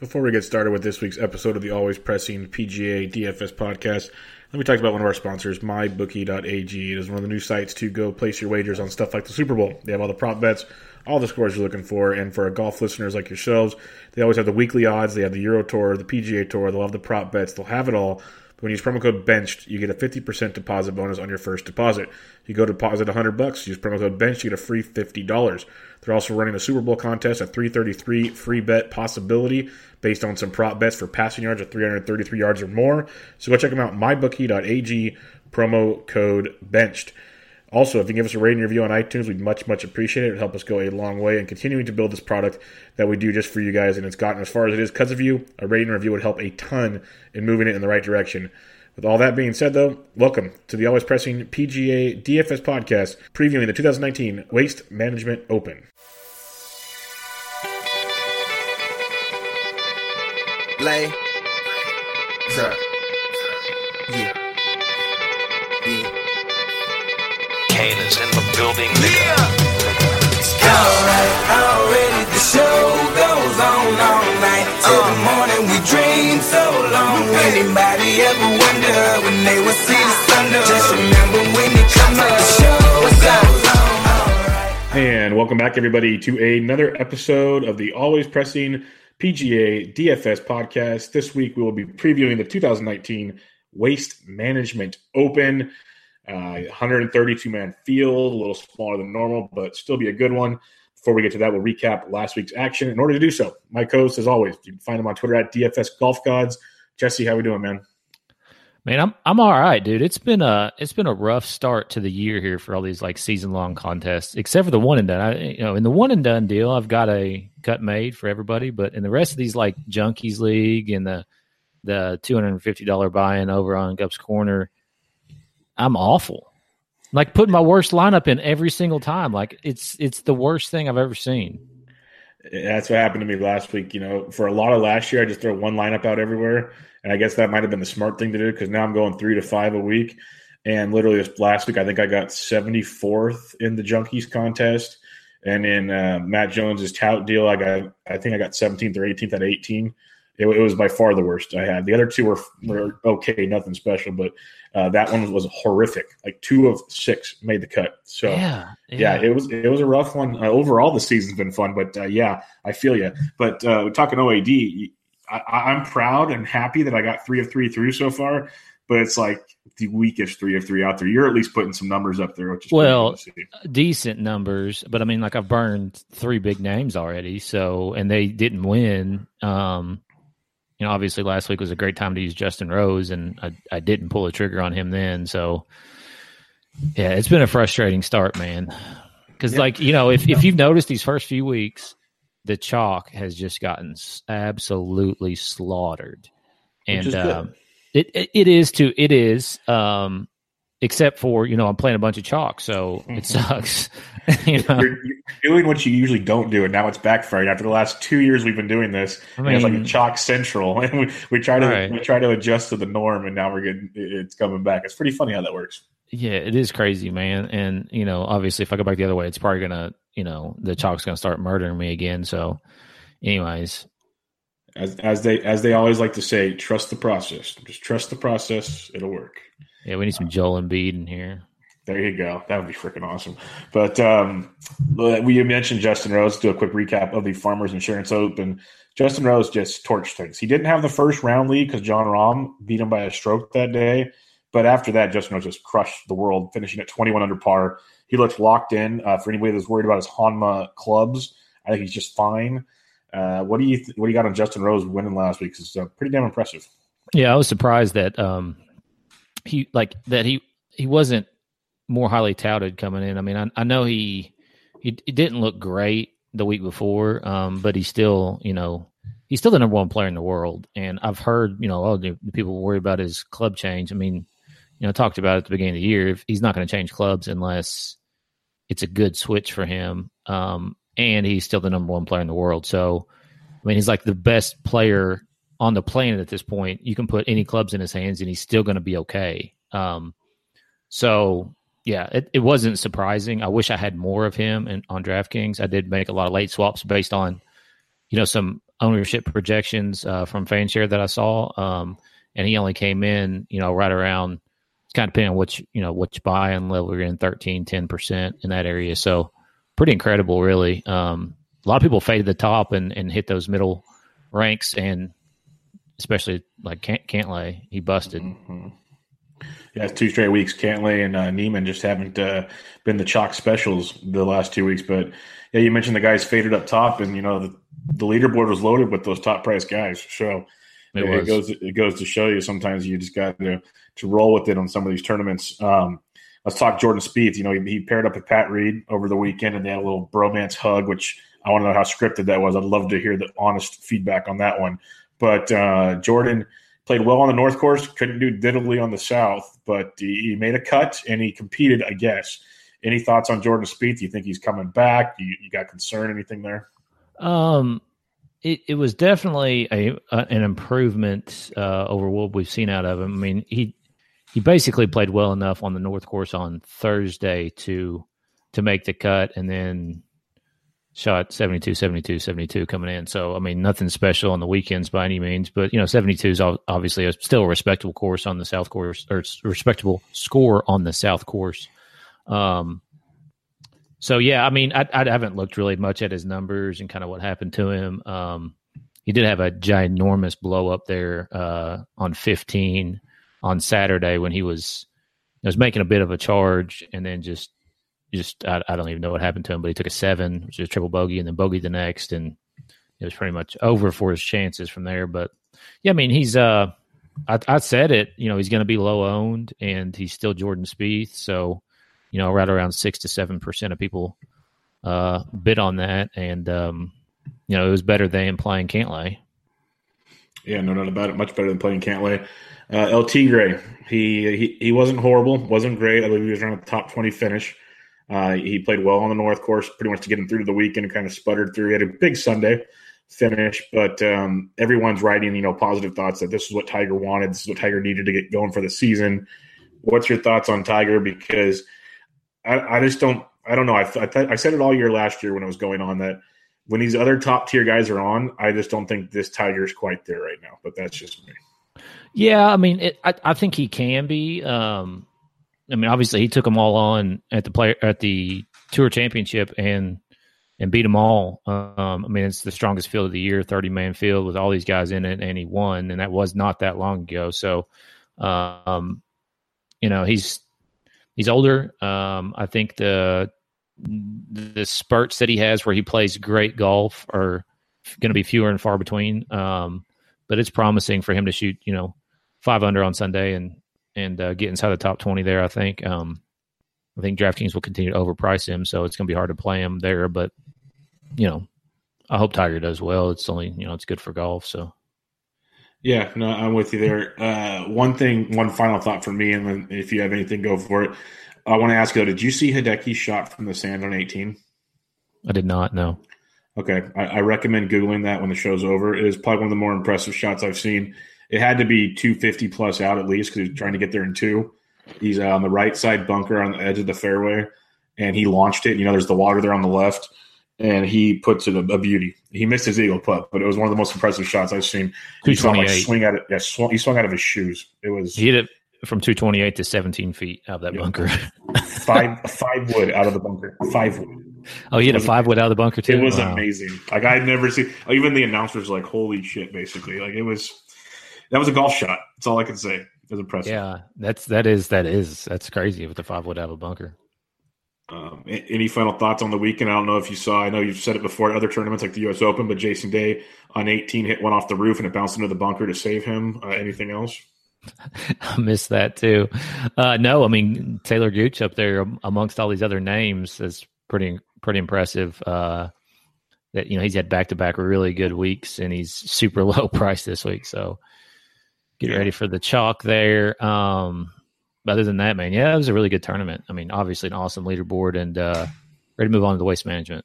Before we get started with this week's episode of the Always Pressing PGA DFS podcast, let me talk about one of our sponsors, MyBookie.ag. It is one of the new sites to go place your wagers on stuff like the Super Bowl. They have all the prop bets, all the scores you're looking for, and for golf listeners like yourselves, they always have the weekly odds. They have the Euro Tour, the PGA Tour. They'll have the prop bets. They'll have it all. But when you use promo code BENCHED, you get a 50% deposit bonus on your first deposit. You go deposit 100 bucks, use promo code BENCHED, you get a free $50. They're also running a Super Bowl contest, a 333 free bet possibility based on some prop bets for passing yards of 333 yards or more. So go check them out, mybookie.ag, promo code benched. Also, if you give us a rating review on iTunes, we'd much, much appreciate it. It would help us go a long way in continuing to build this product that we do just for you guys. And it's gotten as far as it is because of you. A rating review would help a ton in moving it in the right direction. With all that being said, though, welcome to the Always Pressing PGA DFS podcast, previewing the 2019 Waste Management Open. Lay. Sir. Yeah. Kane in the building, nigga. Alright, already the show goes on all night. Till the uh. morning we dream so long. Anybody ever wonder when they will see the sun? Just remember when it comes up, the show goes on. And welcome back, everybody, to another episode of the Always Pressing PGA DFS podcast. This week, we will be previewing the 2019 Waste Management Open. Uh, 132 man field, a little smaller than normal, but still be a good one. Before we get to that, we'll recap last week's action. In order to do so, my co-host, as always, you can find him on Twitter at DFS Golf Gods. Jesse, how we doing, man? Man, I'm I'm all right, dude. It's been a it's been a rough start to the year here for all these like season long contests, except for the one and done. I, you know, in the one and done deal, I've got a cut made for everybody, but in the rest of these like Junkies League and the the two hundred and fifty dollar buy in over on Gups Corner, I'm awful. Like putting my worst lineup in every single time. Like it's it's the worst thing I've ever seen. That's what happened to me last week. You know, for a lot of last year, I just throw one lineup out everywhere, and I guess that might have been the smart thing to do because now I'm going three to five a week. And literally, this last week, I think I got 74th in the Junkies contest, and in uh, Matt Jones's tout deal, I got I think I got 17th or 18th at 18. It, it was by far the worst I had. The other two were were okay, nothing special, but uh, that one was horrific. Like two of six made the cut. So Yeah, yeah, it was it was a rough one. Uh, overall, the season's been fun, but uh, yeah, I feel you. But uh, we're talking OAD, I, I'm proud and happy that I got three of three through so far. But it's like the weakest three of three out there. You're at least putting some numbers up there, which is Well, good decent numbers, but I mean, like I've burned three big names already, so and they didn't win. Um, you know, obviously last week was a great time to use Justin Rose, and I, I didn't pull a trigger on him then. So, yeah, it's been a frustrating start, man. Because Yeah. like you know, if if you've noticed these first few weeks, the chalk has just gotten absolutely slaughtered, and um, it, it it is too. It is. Um, except for you know I'm playing a bunch of chalk, so it mm-hmm. sucks. you know, You're, you're doing what you usually don't do, and now it's backfired. After the last two years we've been doing this, I and it's like a chalk central, and we, we try to Right. we try to adjust to the norm, and now we're getting it's coming back. It's pretty funny how that works. yeah, it is crazy, man. And you know, obviously, if I go back the other way, it's probably gonna, you know, the chalk's gonna start murdering me again. So, anyways, As as they as they always like to say, trust the process. Just trust the process; it'll work. Yeah, we need some Joel Embiid in here. There you go. That would be freaking awesome. But um, we mentioned Justin Rose. Do a quick recap of the Farmers Insurance Open. Justin Rose just torched things. He didn't have the first round lead because Jon Rahm beat him by a stroke that day. But after that, Justin Rose just crushed the world, finishing at 21 under par. He looked locked in. Uh, for anybody that's worried about his Honma clubs, I think he's just fine. Uh, what do you th- what do you got on Justin Rose winning last week? It's uh, pretty damn impressive. Yeah, I was surprised that um he like that he he wasn't more highly touted coming in. I mean, I, I know he, he he didn't look great the week before, um, but he's still you know he's still the number one player in the world. And I've heard you know oh the people worry about his club change. I mean, you know, I talked about it at the beginning of the year. If he's not going to change clubs unless it's a good switch for him. Um, and he's still the number one player in the world. So, I mean, he's like the best player on the planet at this point. You can put any clubs in his hands, and he's still going to be okay. Um, so yeah, it, it wasn't surprising. I wish I had more of him in, on DraftKings. I did make a lot of late swaps based on, you know, some ownership projections uh, from FanShare that I saw, um, and he only came in, you know, right around. It's kind of depending on which you know which buy-in level you're in, 13, 10 percent in that area. So pretty incredible, really. Um, a lot of people faded the top and, and hit those middle ranks, and especially like Cant- Cantlay, he busted. Mm-hmm. Yeah, it's two straight weeks. Cantlay and uh, Niemann just haven't uh, been the chalk specials the last two weeks. But yeah, you mentioned the guys faded up top, and you know the, the leaderboard was loaded with those top price guys. So It it, it goes it goes to show you sometimes you just got to to roll with it on some of these tournaments. Um, let's talk Jordan Spieth. You know, he, he paired up with Pat Reed over the weekend, and they had a little bromance hug, which I want to know how scripted that was. I'd love to hear the honest feedback on that one. But uh, Jordan played well on the North Course, couldn't do diddly on the South, but he, he made a cut and he competed. I guess. Any thoughts on Jordan Spieth? Do you think he's coming back? You, you got concern? Anything there? Um, it, it was definitely a, a an improvement uh, over what we've seen out of him. I mean, he he basically played well enough on the North Course on Thursday to to make the cut, and then shot 72, 72, 72 coming in. So, I mean, nothing special on the weekends by any means, but you know, 72 is obviously a, still a respectable course on the South Course, or respectable score on the South Course. Um, so yeah, I mean, I, I haven't looked really much at his numbers and kind of what happened to him. Um, he did have a ginormous blow up there uh, on 15 on Saturday when he was was making a bit of a charge and then just just I, I don't even know what happened to him, but he took a seven, which is a triple bogey, and then bogeyed the next, and it was pretty much over for his chances from there. But yeah, I mean, he's uh, I, I said it, you know, he's going to be low owned, and he's still Jordan Spieth, so you know, right around six to seven percent of people uh bid on that, and um, you know, it was better than playing Cantlay. Yeah, no doubt about it. Much better than playing Cantlay. Uh, LT Gray, he, he he wasn't horrible, wasn't great. I believe he was around the top twenty finish. Uh, he played well on the North Course, pretty much to get him through to the weekend, kind of sputtered through. He had a big Sunday finish, but um, everyone's writing, you know, positive thoughts that this is what Tiger wanted, this is what Tiger needed to get going for the season. What's your thoughts on Tiger? Because I, I just don't, I don't know. I, I, th- I said it all year last year when it was going on that when these other top tier guys are on, I just don't think this Tiger is quite there right now. But that's just me. Yeah, I mean, it, I, I think he can be. Um, I mean, obviously, he took them all on at the player at the Tour Championship and and beat them all. Um, I mean, it's the strongest field of the year, thirty man field with all these guys in it, and he won, and that was not that long ago. So, um, you know, he's he's older. Um, I think the the spurts that he has where he plays great golf are going to be fewer and far between. Um, but it's promising for him to shoot, you know, five under on Sunday and and uh, get inside the top twenty there. I think. Um, I think DraftKings will continue to overprice him, so it's going to be hard to play him there. But you know, I hope Tiger does well. It's only you know it's good for golf. So Yeah, no, I'm with you there. Uh, one thing, one final thought for me, and then if you have anything, go for it. I want to ask you, though, did you see Hideki's shot from the sand on 18? I did not know. Okay, I, I recommend googling that when the show's over. It is probably one of the more impressive shots I've seen. It had to be 250 plus out at least because he's trying to get there in two. He's uh, on the right side bunker on the edge of the fairway, and he launched it. You know, there's the water there on the left, and he puts it a, a beauty. He missed his eagle putt, but it was one of the most impressive shots I've seen. He him, like swing at it. Yeah, swung, he swung out of his shoes. It was He hit it from two twenty eight to seventeen feet out of that Yeah. bunker. five five wood out of the bunker. Five wood. oh, he hit a five wood out of the bunker too. It was Wow. amazing. Like I'd never seen. Even the announcers like, "Holy shit!" Basically, like it was. That was a golf shot. That's all I can say. It was impressive. Yeah, that's that is that is that's crazy with the five wood out of a bunker. Um, any final thoughts on the weekend? I don't know if you saw. I know you've said it before at other tournaments like the U.S. Open, but Jason Day on 18 hit one off the roof and it bounced into the bunker to save him. Uh, anything else? I missed that too. Uh, no, I mean Talor Gooch up there amongst all these other names is pretty pretty impressive. Uh, that you know he's had back to back really good weeks and he's super low price this week. So get ready for the chalk there. Um, other than that, man, yeah, it was a really good tournament. I mean, obviously an awesome leaderboard and uh, ready to move on to the waste management.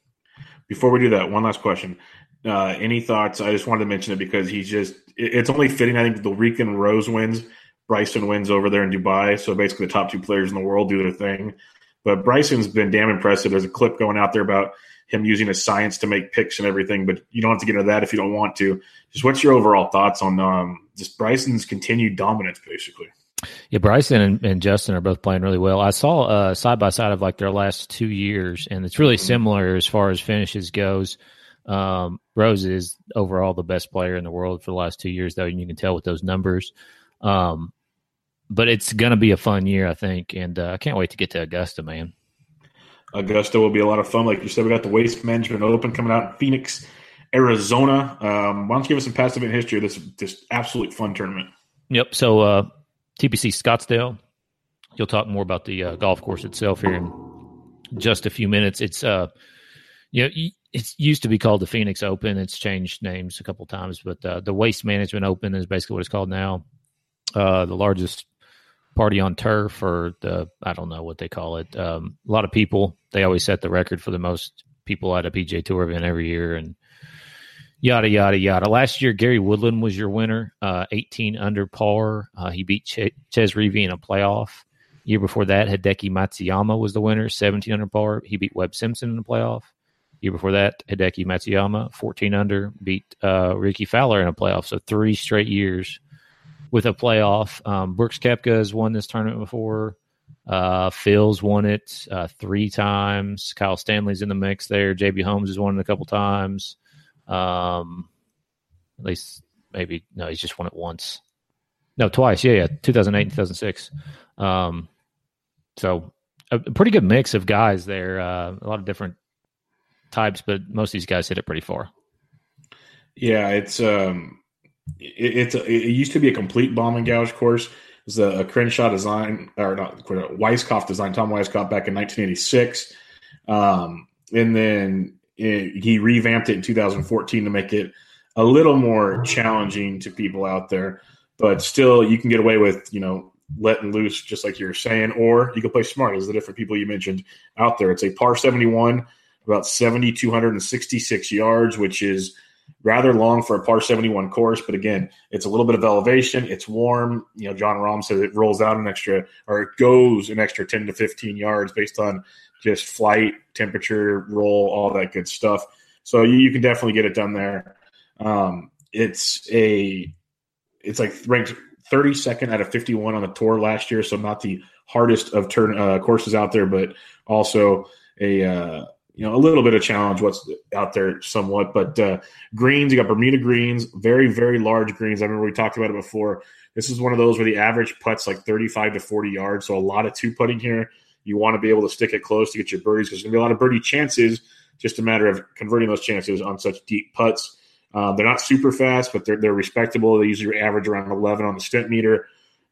Before we do that, one last question. Uh, any thoughts? I just wanted to mention it because he's just, it- it's only fitting. I think the weekend Rose wins, Bryson wins over there in Dubai. So basically, the top two players in the world do their thing. But Bryson's been damn impressive. There's a clip going out there about him using his science to make picks and everything. But you don't have to get into that if you don't want to. Just what's your overall thoughts on um, just Bryson's continued dominance, basically? Yeah, Bryson and, and, Justin are both playing really well. I saw uh, side by side of like their last two years, and it's really mm-hmm. similar as far as finishes goes. Um, Rose is overall the best player in the world for the last two years, though, and you can tell with those numbers. Um, but it's going to be a fun year, I think, and uh, I can't wait to get to Augusta, man. Augusta will be a lot of fun. Like you said, we got the Waste Management Open coming out in Phoenix, Arizona. Um, why don't you give us some past event history of this this absolute fun tournament? Yep. So uh, TPC Scottsdale. You'll talk more about the uh, golf course itself here in just a few minutes. It's uh, you know, it used to be called the Phoenix Open. It's changed names a couple times, but uh, the Waste Management Open is basically what it's called now. Uh, the largest party on turf, or the I don't know what they call it. Um, a lot of people. They always set the record for the most people at a PGA Tour event every year, and yada yada yada. Last year, Gary Woodland was your winner, uh, 18 under par. Uh, he beat Ch- Chez Reavie in a playoff. Year before that, Hideki Matsuyama was the winner, 17 under par. He beat Webb Simpson in the playoff. Year before that, Hideki Matsuyama, 14 under, beat uh, Rickie Fowler in a playoff. So three straight years with a playoff. Um, Brooks Koepka has won this tournament before. Uh, Phil's won it uh, three times. Kyle Stanley's in the mix there. JB Holmes has won it a couple times. Um, at least maybe no, he's just won it once. No, twice. Yeah, yeah, 2008 and 2006. Um, so a, a pretty good mix of guys there. Uh, a lot of different types, but most of these guys hit it pretty far. Yeah, it's um, it, it's a, it used to be a complete bomb and gouge course. It was a, a Crenshaw design or not Weiskopf design, Tom Weiskopf back in 1986, um, and then he revamped it in 2014 to make it a little more challenging to people out there. But still, you can get away with you know letting loose, just like you're saying, or you can play smart. As the different people you mentioned out there, it's a par 71, about 7,266 yards, which is rather long for a par 71 course. But again, it's a little bit of elevation. It's warm. You know, Jon Rahm says it rolls out an extra, or it goes an extra 10 to 15 yards based on just flight, temperature, roll, all that good stuff. So you, you can definitely get it done there. Um, it's a, it's like ranked 32nd out of 51 on the tour last year, so not the hardest of turn uh, courses out there, but also a uh, you know a little bit of challenge what's out there somewhat. But uh, greens, you got Bermuda greens, very very large greens. I remember we talked about it before. This is one of those where the average putt's like 35 to 40 yards, so a lot of two putting here. You want to be able to stick it close to get your birdies because there's going to be a lot of birdie chances. Just a matter of converting those chances on such deep putts. Uh, they're not super fast, but they're, they're respectable. They usually average around 11 on the Stimpmeter.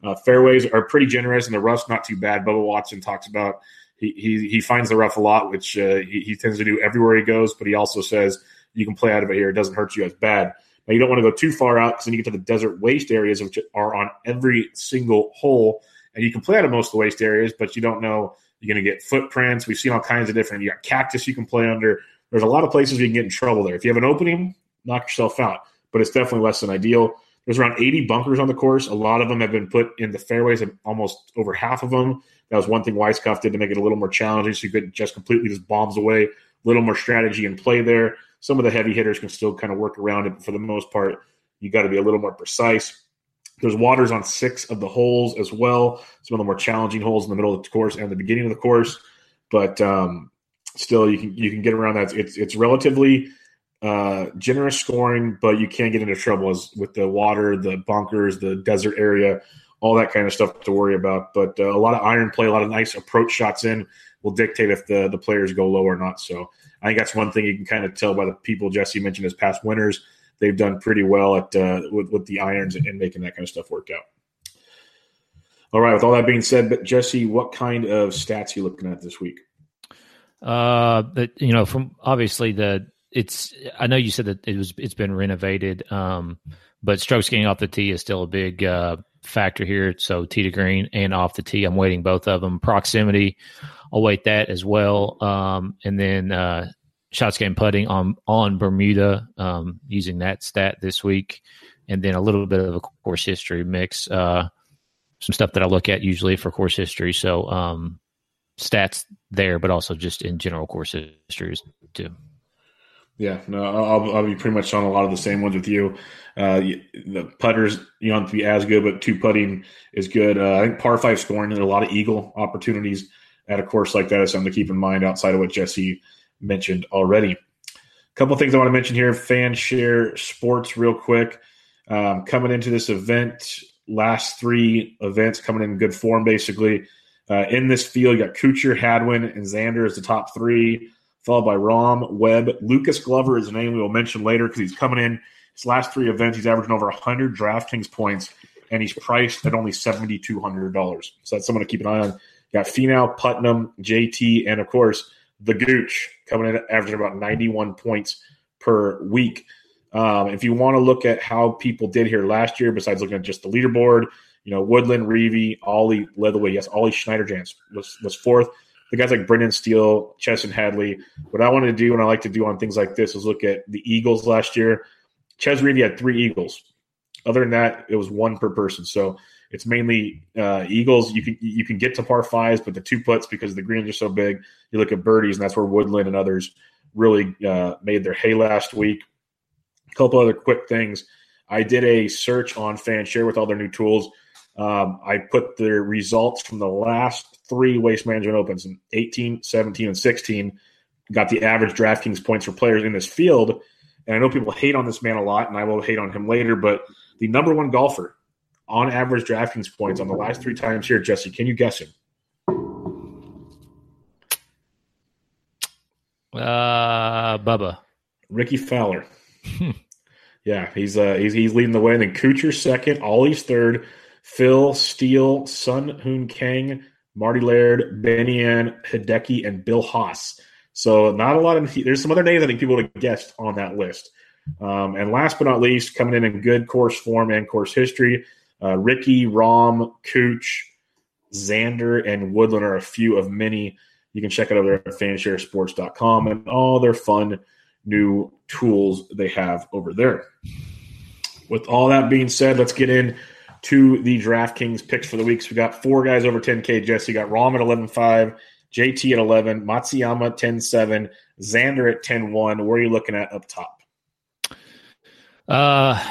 Uh, fairways are pretty generous, and the rough's not too bad. Bubba Watson talks about he he, he finds the rough a lot, which uh, he, he, tends to do everywhere he goes. But he also says you can play out of it here; it doesn't hurt you as bad. Now you don't want to go too far out because then you get to the desert waste areas, which are on every single hole, and you can play out of most of the waste areas, but you don't know you're going to get footprints. We've seen all kinds of different. You got cactus you can play under. There's a lot of places you can get in trouble there. If you have an opening, knock yourself out. But it's definitely less than ideal. There's around 80 bunkers on the course. A lot of them have been put in the fairways, almost over half of them. That was one thing Weiskopf did to make it a little more challenging, so you could just completely just bombs away. A little more strategy and play there. Some of the heavy hitters can still kind of work around it, but for the most part, you got to be a little more precise. There's waters on six of the holes as well. Some of the more challenging holes in the middle of the course and the beginning of the course, but um, still you can you can get around that. It's it's relatively uh, generous scoring, but you can get into trouble as, with the water, the bunkers, the desert area, all that kind of stuff to worry about. But uh, a lot of iron play, a lot of nice approach shots in will dictate if the the players go low or not. So I think that's one thing you can kind of tell by the people Jesse mentioned as past winners they've done pretty well at uh, with, with the irons and, making that kind of stuff work out. All right. With all that being said, but Jesse, what kind of stats you looking at this week? Uh, that you know, from obviously the it's. I know you said that it was it's been renovated, um, but strokes getting off the tee is still a big uh, factor here. So tee to green and off the tee, I'm weighting both of them. Proximity, I'll weight that as well. Um, and then uh, shots game putting on on Bermuda um, using that stat this week, and then a little bit of a course history mix. Uh, some stuff that I look at usually for course history. So um, stats there, but also just in general course histories too. Yeah, no, I'll, I'll be pretty much on a lot of the same ones with you. Uh, the putters, you don't have to be as good, but two putting is good. Uh, I think par five scoring, there's a lot of eagle opportunities at a course like that is something to keep in mind outside of what Jesse mentioned already. A couple things I want to mention here fan share sports, real quick. Um, coming into this event, last three events coming in good form, basically. Uh, in this field, you got Kuchar, Hadwin, and Xander as the top three followed by Rahm, Webb. Lucas Glover is a name we will mention later because he's coming in his last three events. He's averaging over 100 DraftKings points, and he's priced at only $7,200. So that's someone to keep an eye on. You got Finau, Putnam, JT, and of course, the Gooch coming in averaging about 91 points per week. Um, if you want to look at how people did here last year, besides looking at just the leaderboard, you know, Woodland, Reavie, Ollie led the way. Yes, Ollie Schniederjans was, was fourth the guys like Brendan Steele, Chesson Hadley. What I wanted to do and I like to do on things like this is look at the Eagles last year. Chez Reavie had three Eagles. Other than that, it was one per person. So it's mainly uh, Eagles. You can you can get to par fives, but the two puts because the greens are so big. You look at birdies, and that's where Woodland and others really uh, made their hay last week. A couple other quick things. I did a search on FanShare with all their new tools. Um, I put the results from the last three Waste Management Opens in 18, 17, and 16. Got the average DraftKings points for players in this field. And I know people hate on this man a lot, and I will hate on him later, but the number one golfer on average DraftKings points on the last three times here, Jesse, can you guess him? Uh, Bubba. Rickie Fowler. yeah, he's uh he's he's leading the way. And then Kuchar second, Ollie's third, Phil Steele, Sung Hoon Kang, Marty Laird, Benny An, Hideki, and Bill Haas. So not a lot of there's some other names I think people would have guessed on that list. Um, and last but not least, coming in in good course form and course history, uh, Rickie, Rahm, Cooch, Xander, and Woodland are a few of many. You can check it over there at fansharesports.com and all their fun new tools they have over there. With all that being said, let's get in to the DraftKings picks for the weeks. We got four guys over 10K. Jesse got Rahm at 11.5, JT at 11, Matsuyama 10.7, Xander at 10.1. Where are you looking at up top? Uh,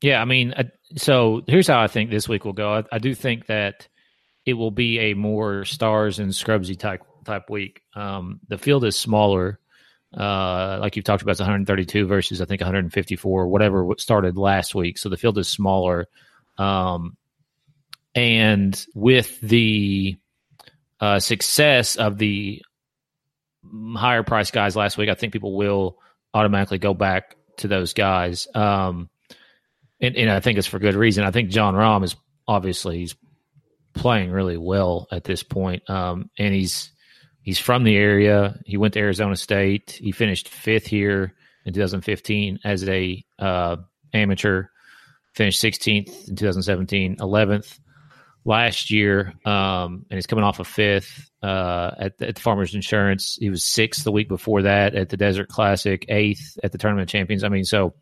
yeah, I mean, so here's how I think this week will go. I, I do think that it will be a more stars and scrubsy type type week. Um, the field is smaller. Uh, like you've talked about, it's 132 versus I think 154, whatever started last week. So the field is smaller. Um, and with the uh, success of the higher price guys last week, I think people will automatically go back to those guys. Um, and, and, I think it's for good reason. I think Jon Rahm is obviously he's playing really well at this point. Um, and he's he's from the area. He went to Arizona State. He finished fifth here in 2015 as a uh, amateur finished 16th in 2017, 11th last year, um, and he's coming off a fifth uh, at, the, at the Farmers Insurance. He was sixth the week before that at the Desert Classic, eighth at the Tournament of Champions. I mean, so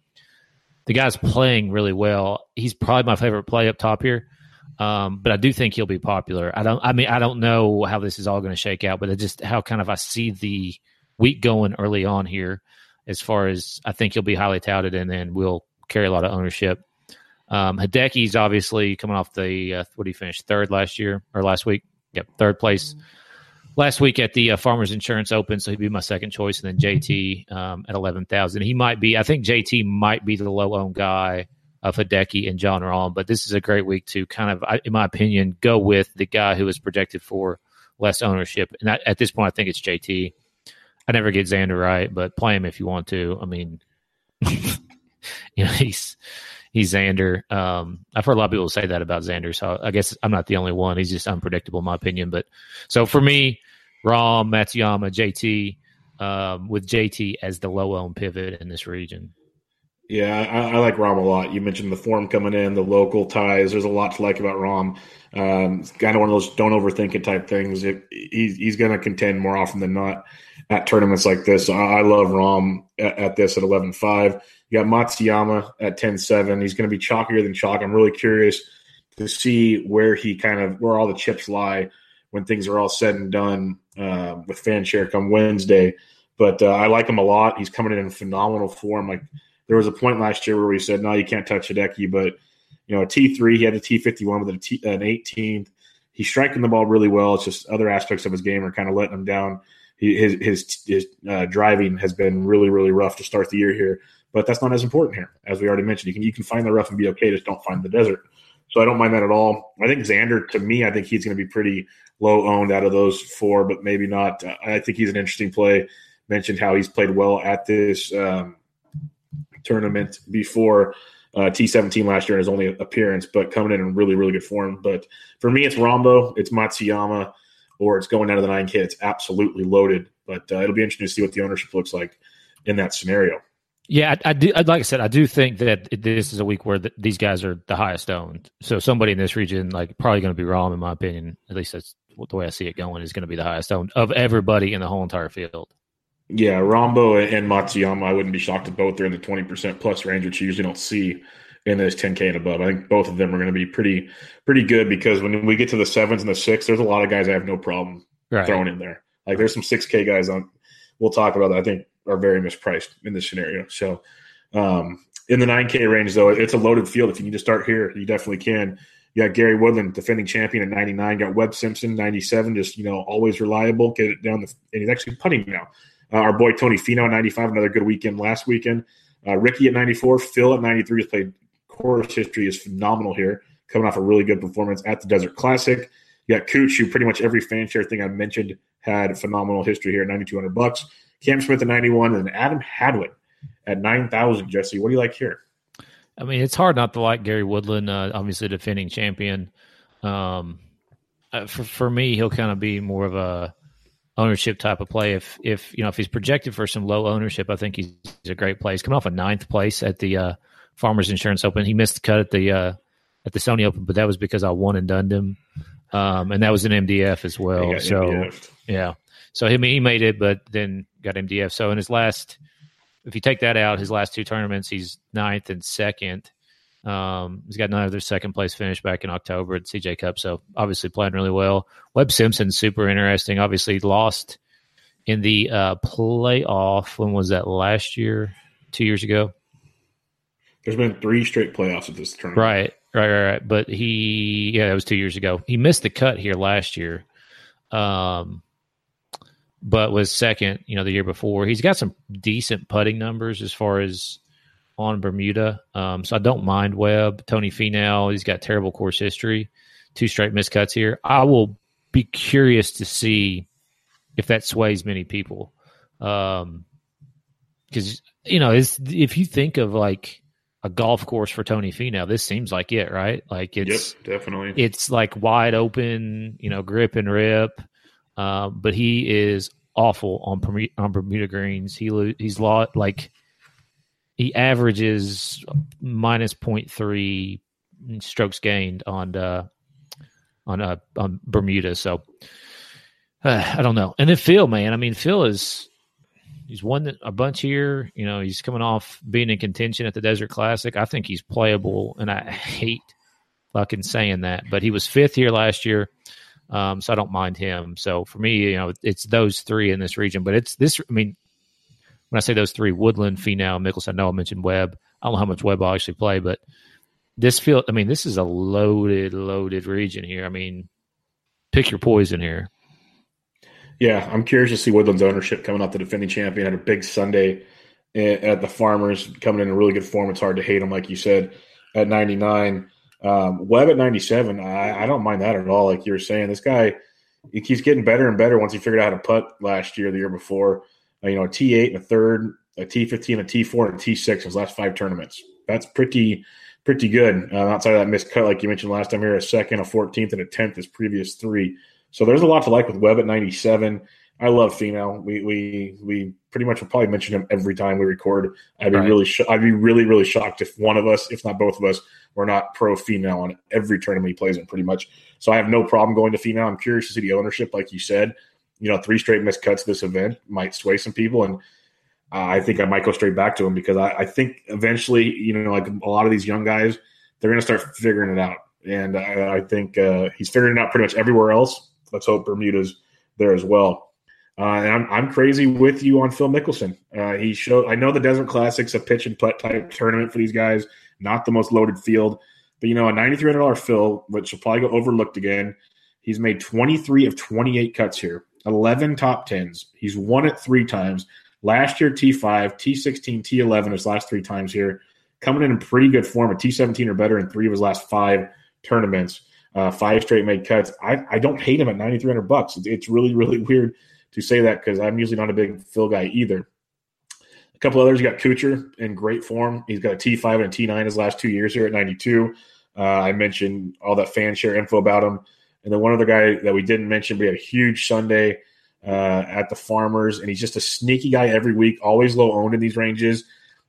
the guy's playing really well. He's probably my favorite play up top here. Um, but I do think he'll be popular. I don't. I mean, I don't know how this is all going to shake out, but just how kind of I see the week going early on here, as far as I think he'll be highly touted, and then we'll carry a lot of ownership. Um, Hideki's obviously coming off the uh, what did he finish third last year or last week? Yep, third place last week at the uh, Farmers Insurance Open, so he'd be my second choice, and then JT um, at eleven thousand. He might be. I think JT might be the low owned guy of Hideki and Jon Rahm, but this is a great week to kind of, in my opinion, go with the guy who is projected for less ownership. And at this point, I think it's JT. I never get Xander right, but play him if you want to. I mean, you know, he's he's Xander. Um, I've heard a lot of people say that about Xander, so I guess I'm not the only one. He's just unpredictable, in my opinion. But so for me, Rahm, Matsuyama, JT, um, with JT as the low owned pivot in this region. Yeah, I, I, like Rahm a lot. You mentioned the form coming in, the local ties. There's a lot to like about Rahm. Um, kind of one of those don't overthink it type things. It, he's he's going to contend more often than not at tournaments like this. So I, I love Rahm at, at this at 11.5. You got Matsuyama at 10-7. He's going to be chalkier than chalk. I'm really curious to see where he kind of where all the chips lie when things are all said and done uh, with fan share come Wednesday. But uh, I like him a lot. He's coming in in phenomenal form. Like there was a point last year where we said, no, you can't touch Hideki, but you know, a T three, he had a T fifty one with a T, an eighteenth. He's striking the ball really well. It's just other aspects of his game are kind of letting him down. His his, his uh, driving has been really really rough to start the year here, but that's not as important here. As we already mentioned, you can you can find the rough and be okay. Just don't find the desert. So I don't mind that at all. I think Xander, to me, I think he's going to be pretty low owned out of those four, but maybe not. I think he's an interesting play. Mentioned how he's played well at this um, tournament before uh, T17 last year in his only appearance, but coming in in really, really good form. But for me, it's Rahmbo, it's Matsuyama, or it's going out of the 9K. It's absolutely loaded. But uh, it'll be interesting to see what the ownership looks like in that scenario. Yeah, I, I do. Like I said, I do think that this is a week where the, these guys are the highest owned. So somebody in this region, like probably going to be Rahm, in my opinion. At least that's the way I see it going. Is going to be the highest owned of everybody in the whole entire field. Yeah, Rahmbo and Matsuyama, I wouldn't be shocked if both are in the 20% plus range, which you usually don't see in this 10K and above. I think both of them are going to be pretty pretty good because when we get to the sevens and the six, there's a lot of guys I have no problem right. throwing in there. Like there's some 6K guys on, we'll talk about that, I think are very mispriced in this scenario. So um, in the 9K range, though, it's a loaded field. If you need to start here, you definitely can. You got Gary Woodland, defending champion at 99. Got Webb Simpson, 97, just, you know, always reliable. Get it down the, and he's actually putting now. Uh, our boy Tony Finau, 95, another good weekend last weekend. Uh, Rickie at 94, Phil at 93 has played course history is phenomenal here, coming off a really good performance at the Desert Classic. You got Cooch, who pretty much every fan share thing I mentioned had phenomenal history here, 9200 bucks. Cam Smith at 91, and Adam Hadwin at 9,000. Jesse, what do you like here? I mean, it's hard not to like Gary Woodland, uh, obviously defending champion. Um, uh, for for me, he'll kind of be more of a ownership type of play. If if you know if he's projected for some low ownership, I think he's, a great play. He's coming off a ninth place at the uh, Farmers Insurance Open. He missed the cut at the uh, at the Sony Open, but that was because I won and done him, um, and that was an MDF as well. So MDF'd. yeah, so he he made it, but then got MDF. So in his last, if you take that out, his last two tournaments, he's ninth and second. Um, he's got another second place finish back in October at CJ Cup. So obviously playing really well. Webb Simpson super interesting. Obviously lost in the uh, playoff. When was that? Last year, two years ago. There's been three straight playoffs at this tournament. Right, right, right, right. But he, yeah, that was two years ago. He missed the cut here last year, um, but was second. You know, the year before. He's got some decent putting numbers as far as on Bermuda. Um, so I don't mind Webb. Tony Finau, he's got terrible course history. Two straight miscuts here. I will be curious to see if that sways many people. Um, because you know, if you think of like a golf course for Tony Finau. This seems like it, right? Like it's yep, definitely it's like wide open, you know, grip and rip. Uh, but he is awful on on Bermuda greens. He he's lot like he averages minus 0.3 strokes gained on uh, on uh, on Bermuda. So uh, I don't know. And then Phil, man, I mean, Phil is He's won a bunch here. You know, he's coming off being in contention at the Desert Classic. I think he's playable, and I hate fucking saying that, but he was fifth here last year, um, so I don't mind him. So for me, you know, it's those three in this region, but it's this. I mean, when I say those three, Woodland, Finau, Mickelson. I know I mentioned Webb. I don't know how much Webb I'll actually play, but this field. I mean, this is a loaded, loaded region here. I mean, pick your poison here. Yeah, I'm curious to see Woodland's ownership coming up. the defending champion. Had a big Sunday at the Farmers, coming in a really good form. It's hard to hate him, like you said, at 99. Um, Webb at 97, I, I, don't mind that at all. Like you were saying, this guy he keeps getting better and better once he figured out how to putt last year, the year before. Uh, you know, a T8 and a third, a T15, a T4, and a T6 in his last five tournaments. That's pretty pretty good. Uh, outside of that missed cut, like you mentioned last time here, a second, a 14th, and a 10th his previous three. So there's a lot to like with Webb at 97. I love Finau. We we we pretty much will probably mention him every time we record. I'd be right. really sh- I'd be really really shocked if one of us, if not both of us, were not pro Finau on every tournament he plays in. Pretty much. So I have no problem going to Finau. I'm curious to see the ownership, like you said. You know, three straight missed cuts this event might sway some people, and uh, I think I might go straight back to him because I, I think eventually, you know, like a lot of these young guys, they're going to start figuring it out, and I, I think uh, he's figuring it out pretty much everywhere else let's hope Bermuda's there as well. Uh, and I'm, I'm crazy with you on Phil Mickelson. Uh, he showed. I know the Desert Classic's a pitch and putt type tournament for these guys, not the most loaded field, but you know a ninety three hundred dollar Phil, which will probably go overlooked again. He's made twenty three of twenty eight cuts here, eleven top tens. He's won it three times. Last year T five, T sixteen, T eleven his last three times here. Coming in in pretty good form, a T seventeen or better in three of his last five tournaments. Uh, five straight made cuts. I, I don't hate him at ninety three hundred bucks. It's, really really weird to say that because I'm usually not a big Phil guy either. A couple others, you got Kuchar in great form. He's got a T5 and a T9 his last two years here at 92. Uh, I mentioned all that fan share info about him. And then one other guy that we didn't mention, he had a huge Sunday uh, at the Farmers, and he's just a sneaky guy every week, always low owned in these ranges.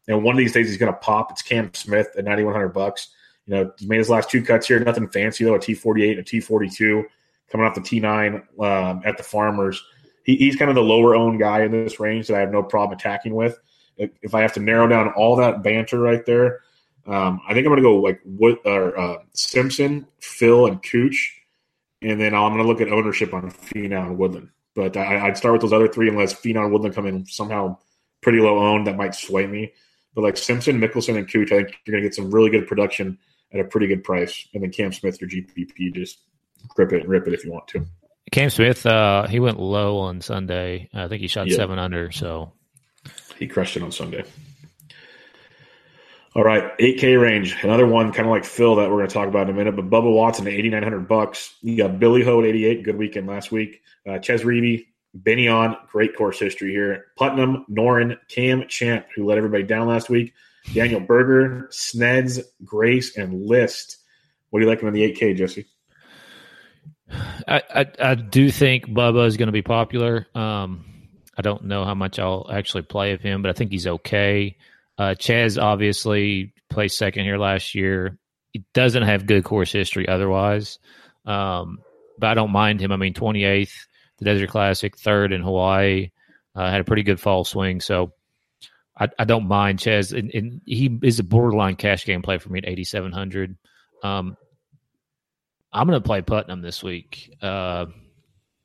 And one of these days he's going to pop. It's Cam Smith at 9100 bucks. You know, made his last two cuts here. Nothing fancy though. A T48 and a T42 coming off the T9 um, at the Farmers he, he's kind of the lower owned guy in this range that I have no problem attacking with. If I have to narrow down all that banter right there, um, I think I'm going to go like what or uh, Simpson, Phil, and Cooch, and then I'm going to look at ownership on Finau and Woodland. But I, would start with those other three unless Finau and Woodland come in somehow pretty low owned. That might sway me. But like Simpson, Mickelson, and Cooch, I think you're going to get some really good production at a pretty good price. And then Cam Smith, your GPP, just grip it and rip it if you want to. Cam Smith, uh, he went low on Sunday. I think he shot seven under. So he crushed it on Sunday. All right, 8K range. Another one kind of like Phil that we're going to talk about in a minute. But Bubba Watson at 8,900 bucks. You got Billy Ho at 88. Good weekend last week. Uh, Chez Reavie, Benny An. Great course history here. Putnam, Noren, Cam Champ, who let everybody down last week. Daniel Berger, Sneds, Grace, and List. What do you like in the 8K, Jesse? I, I, I do think Bubba is going to be popular. Um, I don't know how much I'll actually play of him, but I think he's okay. Uh, Chaz obviously placed second here last year. He doesn't have good course history otherwise, um, but I don't mind him. I mean, 28th, the Desert Classic, third in Hawaii, uh, had a pretty good fall swing. So I, I don't mind Chaz. And, and, he is a borderline cash game play for me at 8,700. Um, I'm going to play Putnam this week. Uh,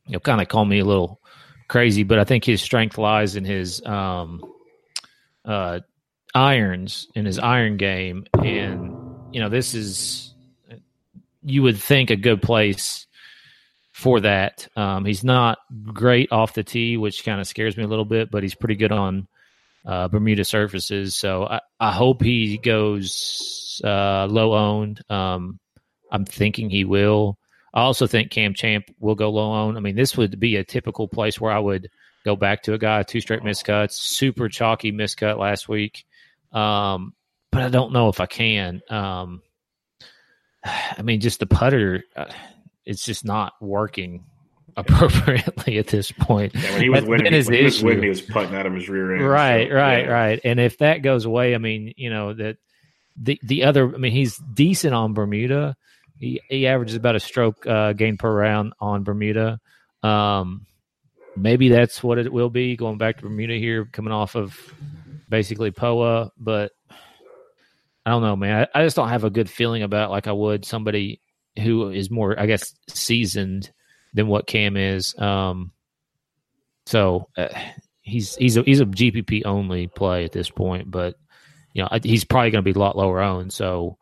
you know, kind of call me a little crazy, but I think his strength lies in his um, uh, irons, in his iron game, and you know, this is you would think a good place for that. Um, he's not great off the tee, which kind of scares me a little bit, but he's pretty good on uh, Bermuda surfaces. So I, I hope he goes uh, low owned. Um, I'm thinking he will. I also think Cam Champ will go low on. I mean, this would be a typical place where I would go back to a guy, two straight miscuts, super chalky miscut last week. Um, but I don't know if I can. Um, I mean, just the putter, uh, it's just not working appropriately at this point. Yeah, when he was That's winning, when he was winning, he was putting out of his rear end. Right, so, right, yeah. right. And if that goes away, I mean, you know that the the other, I mean, he's decent on Bermuda, he, he averages about a stroke uh, gain per round on Bermuda. Um, maybe that's what it will be going back to Bermuda here, coming off of basically POA. But I don't know, man. I, I just don't have a good feeling about like I would somebody who is more, I guess, seasoned than what Cam is. Um, so uh, he's he's a, he's a GPP only play at this point, but you know he's probably going to be a lot lower owned. So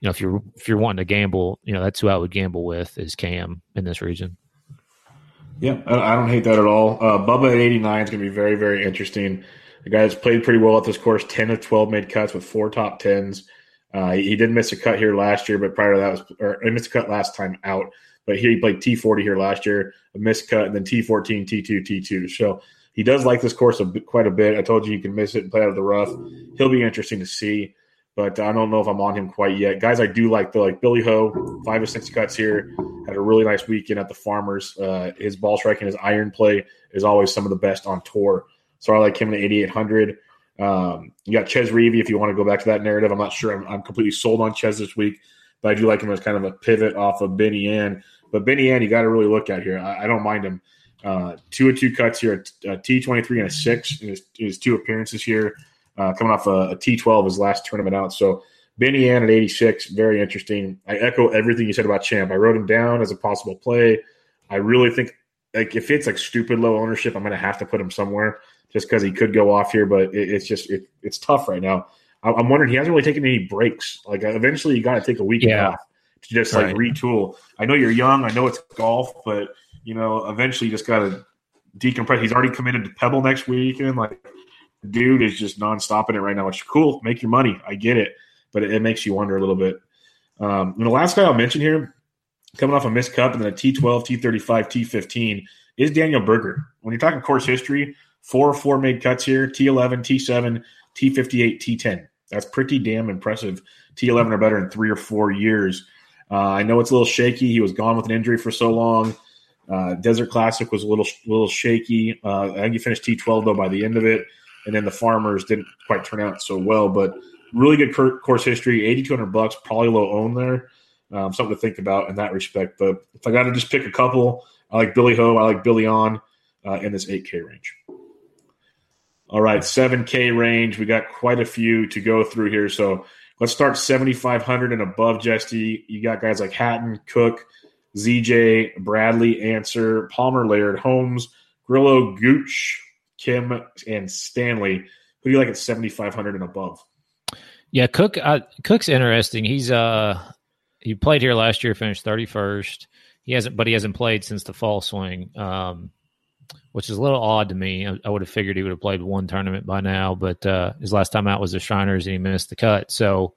you know, if you're if you're wanting to gamble, you know, that's who I would gamble with is Cam in this region. Yeah, I don't hate that at all. Uh, Bubba at 89 is going to be very, very interesting. The guy has played pretty well at this course, 10 of 12 made cuts with four top tens. Uh, he did miss a cut here last year, but prior to that was, or he missed a cut last time out. But here he played T40 here last year, a missed cut, and then T14, T2, T2. So he does like this course a quite a bit. I told you you can miss it and play out of the rough. He'll be interesting to see but I don't know if I'm on him quite yet. Guys, I do like the like Billy Ho, five or six cuts here. Had a really nice weekend at the Farmers. Uh, his ball striking, his iron play is always some of the best on tour. So I like him at 8,800. Um, you got Chez Reavie if you want to go back to that narrative. I'm not sure I'm, I'm, completely sold on Chez this week, but I do like him as kind of a pivot off of Benny An. But Benny An, you got to really look at here. I, I don't mind him. Uh, two or two cuts here, a T23 and a six in his, his two appearances here uh, coming off a a T12 his last tournament out. So Benny An at 86, very interesting. I echo everything you said about Champ. I wrote him down as a possible play. I really think like if it's like stupid low ownership, I'm going to have to put him somewhere just because he could go off here. But it, it's just it, it's tough right now. I, I'm wondering he hasn't really taken any breaks. Like eventually, you got to take a week Yeah. off to just like Right. retool. I know you're young. I know it's golf, but you know eventually you just got to decompress. He's already committed to Pebble next weekend. Like the dude is just non-stopping it right now. Which is cool. Make your money. I get it, but it, it makes you wonder a little bit. Um, and the last guy I'll mention here, coming off a missed cup and then a T12, T35, T15, is Daniel Berger. When you're talking course history, four or four made cuts here T11, T7, T58, T10. That's pretty damn impressive. T11 or better in three or four years. Uh, I know it's a little shaky. He was gone with an injury for so long. Uh, Desert Classic was a little little shaky. Uh, I think he finished T12 though by the end of it, and then the Farmers didn't quite turn out so well. But really good cur- course history, eighty two hundred bucks, probably low own there. Um, something to think about in that respect. But if I got to just pick a couple, I like Billy Ho, I like Billy On uh, in this eight K range. All right, seven K range. We got quite a few to go through here, so let's start seventy five hundred and above. Jesse, you got guys like Hatton, Cook. ZJ, Bradley, Ancer, Palmer, Laird, Holmes, Grillo, Gooch, Kim, and Stanley. Who do you like at 7,500 and above? Yeah, Cook. Uh, Cook's interesting. He's uh he played here last year, finished thirty first. He hasn't, but he hasn't played since the fall swing, um, which is a little odd to me. I, I would have figured he would have played one tournament by now, but uh, his last time out was the Shriners, and he missed the cut. So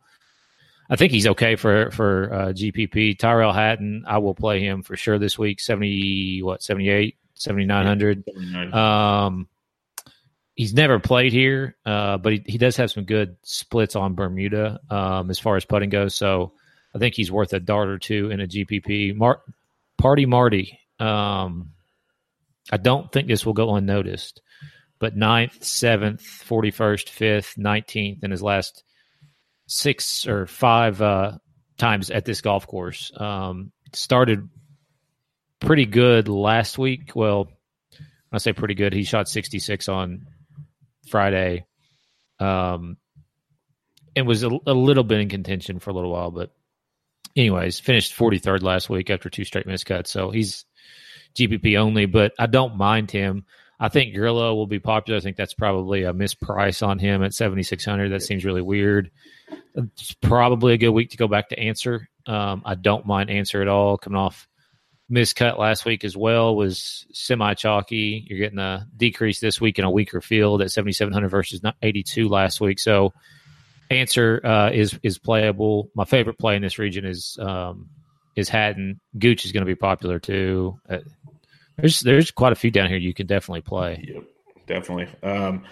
I think he's okay for for uh, GPP. Tyrrell Hatton, I will play him for sure this week. Seventy what 78, 7900. Um, he's never played here, uh, but he, he does have some good splits on Bermuda um, as far as putting goes. So I think he's worth a dart or two in a GPP. Mar- Party Marty. Um, I don't think this will go unnoticed, but ninth, seventh, forty first, fifth, nineteenth in his last six or five uh, times at this golf course. Um, started pretty good last week. Well, I say pretty good, he shot 66 on Friday, um, and was a, a little bit in contention for a little while. But, anyways, finished 43rd last week after two straight miscuts. So he's GPP only, but I don't mind him. I think Grillo will be popular. I think that's probably a misprice on him at 7,600. That seems really weird. It's probably a good week to go back to Ancer. Um, I don't mind Ancer at all. Coming off miscut last week as well was semi chalky. You're getting a decrease this week in a weaker field at 7,700 versus 82 last week. So Ancer uh, is is playable. My favorite play in this region is um, is Hatton. Gooch is going to be popular too. Uh, there's there's quite a few down here you can definitely play. Yep, definitely. Um,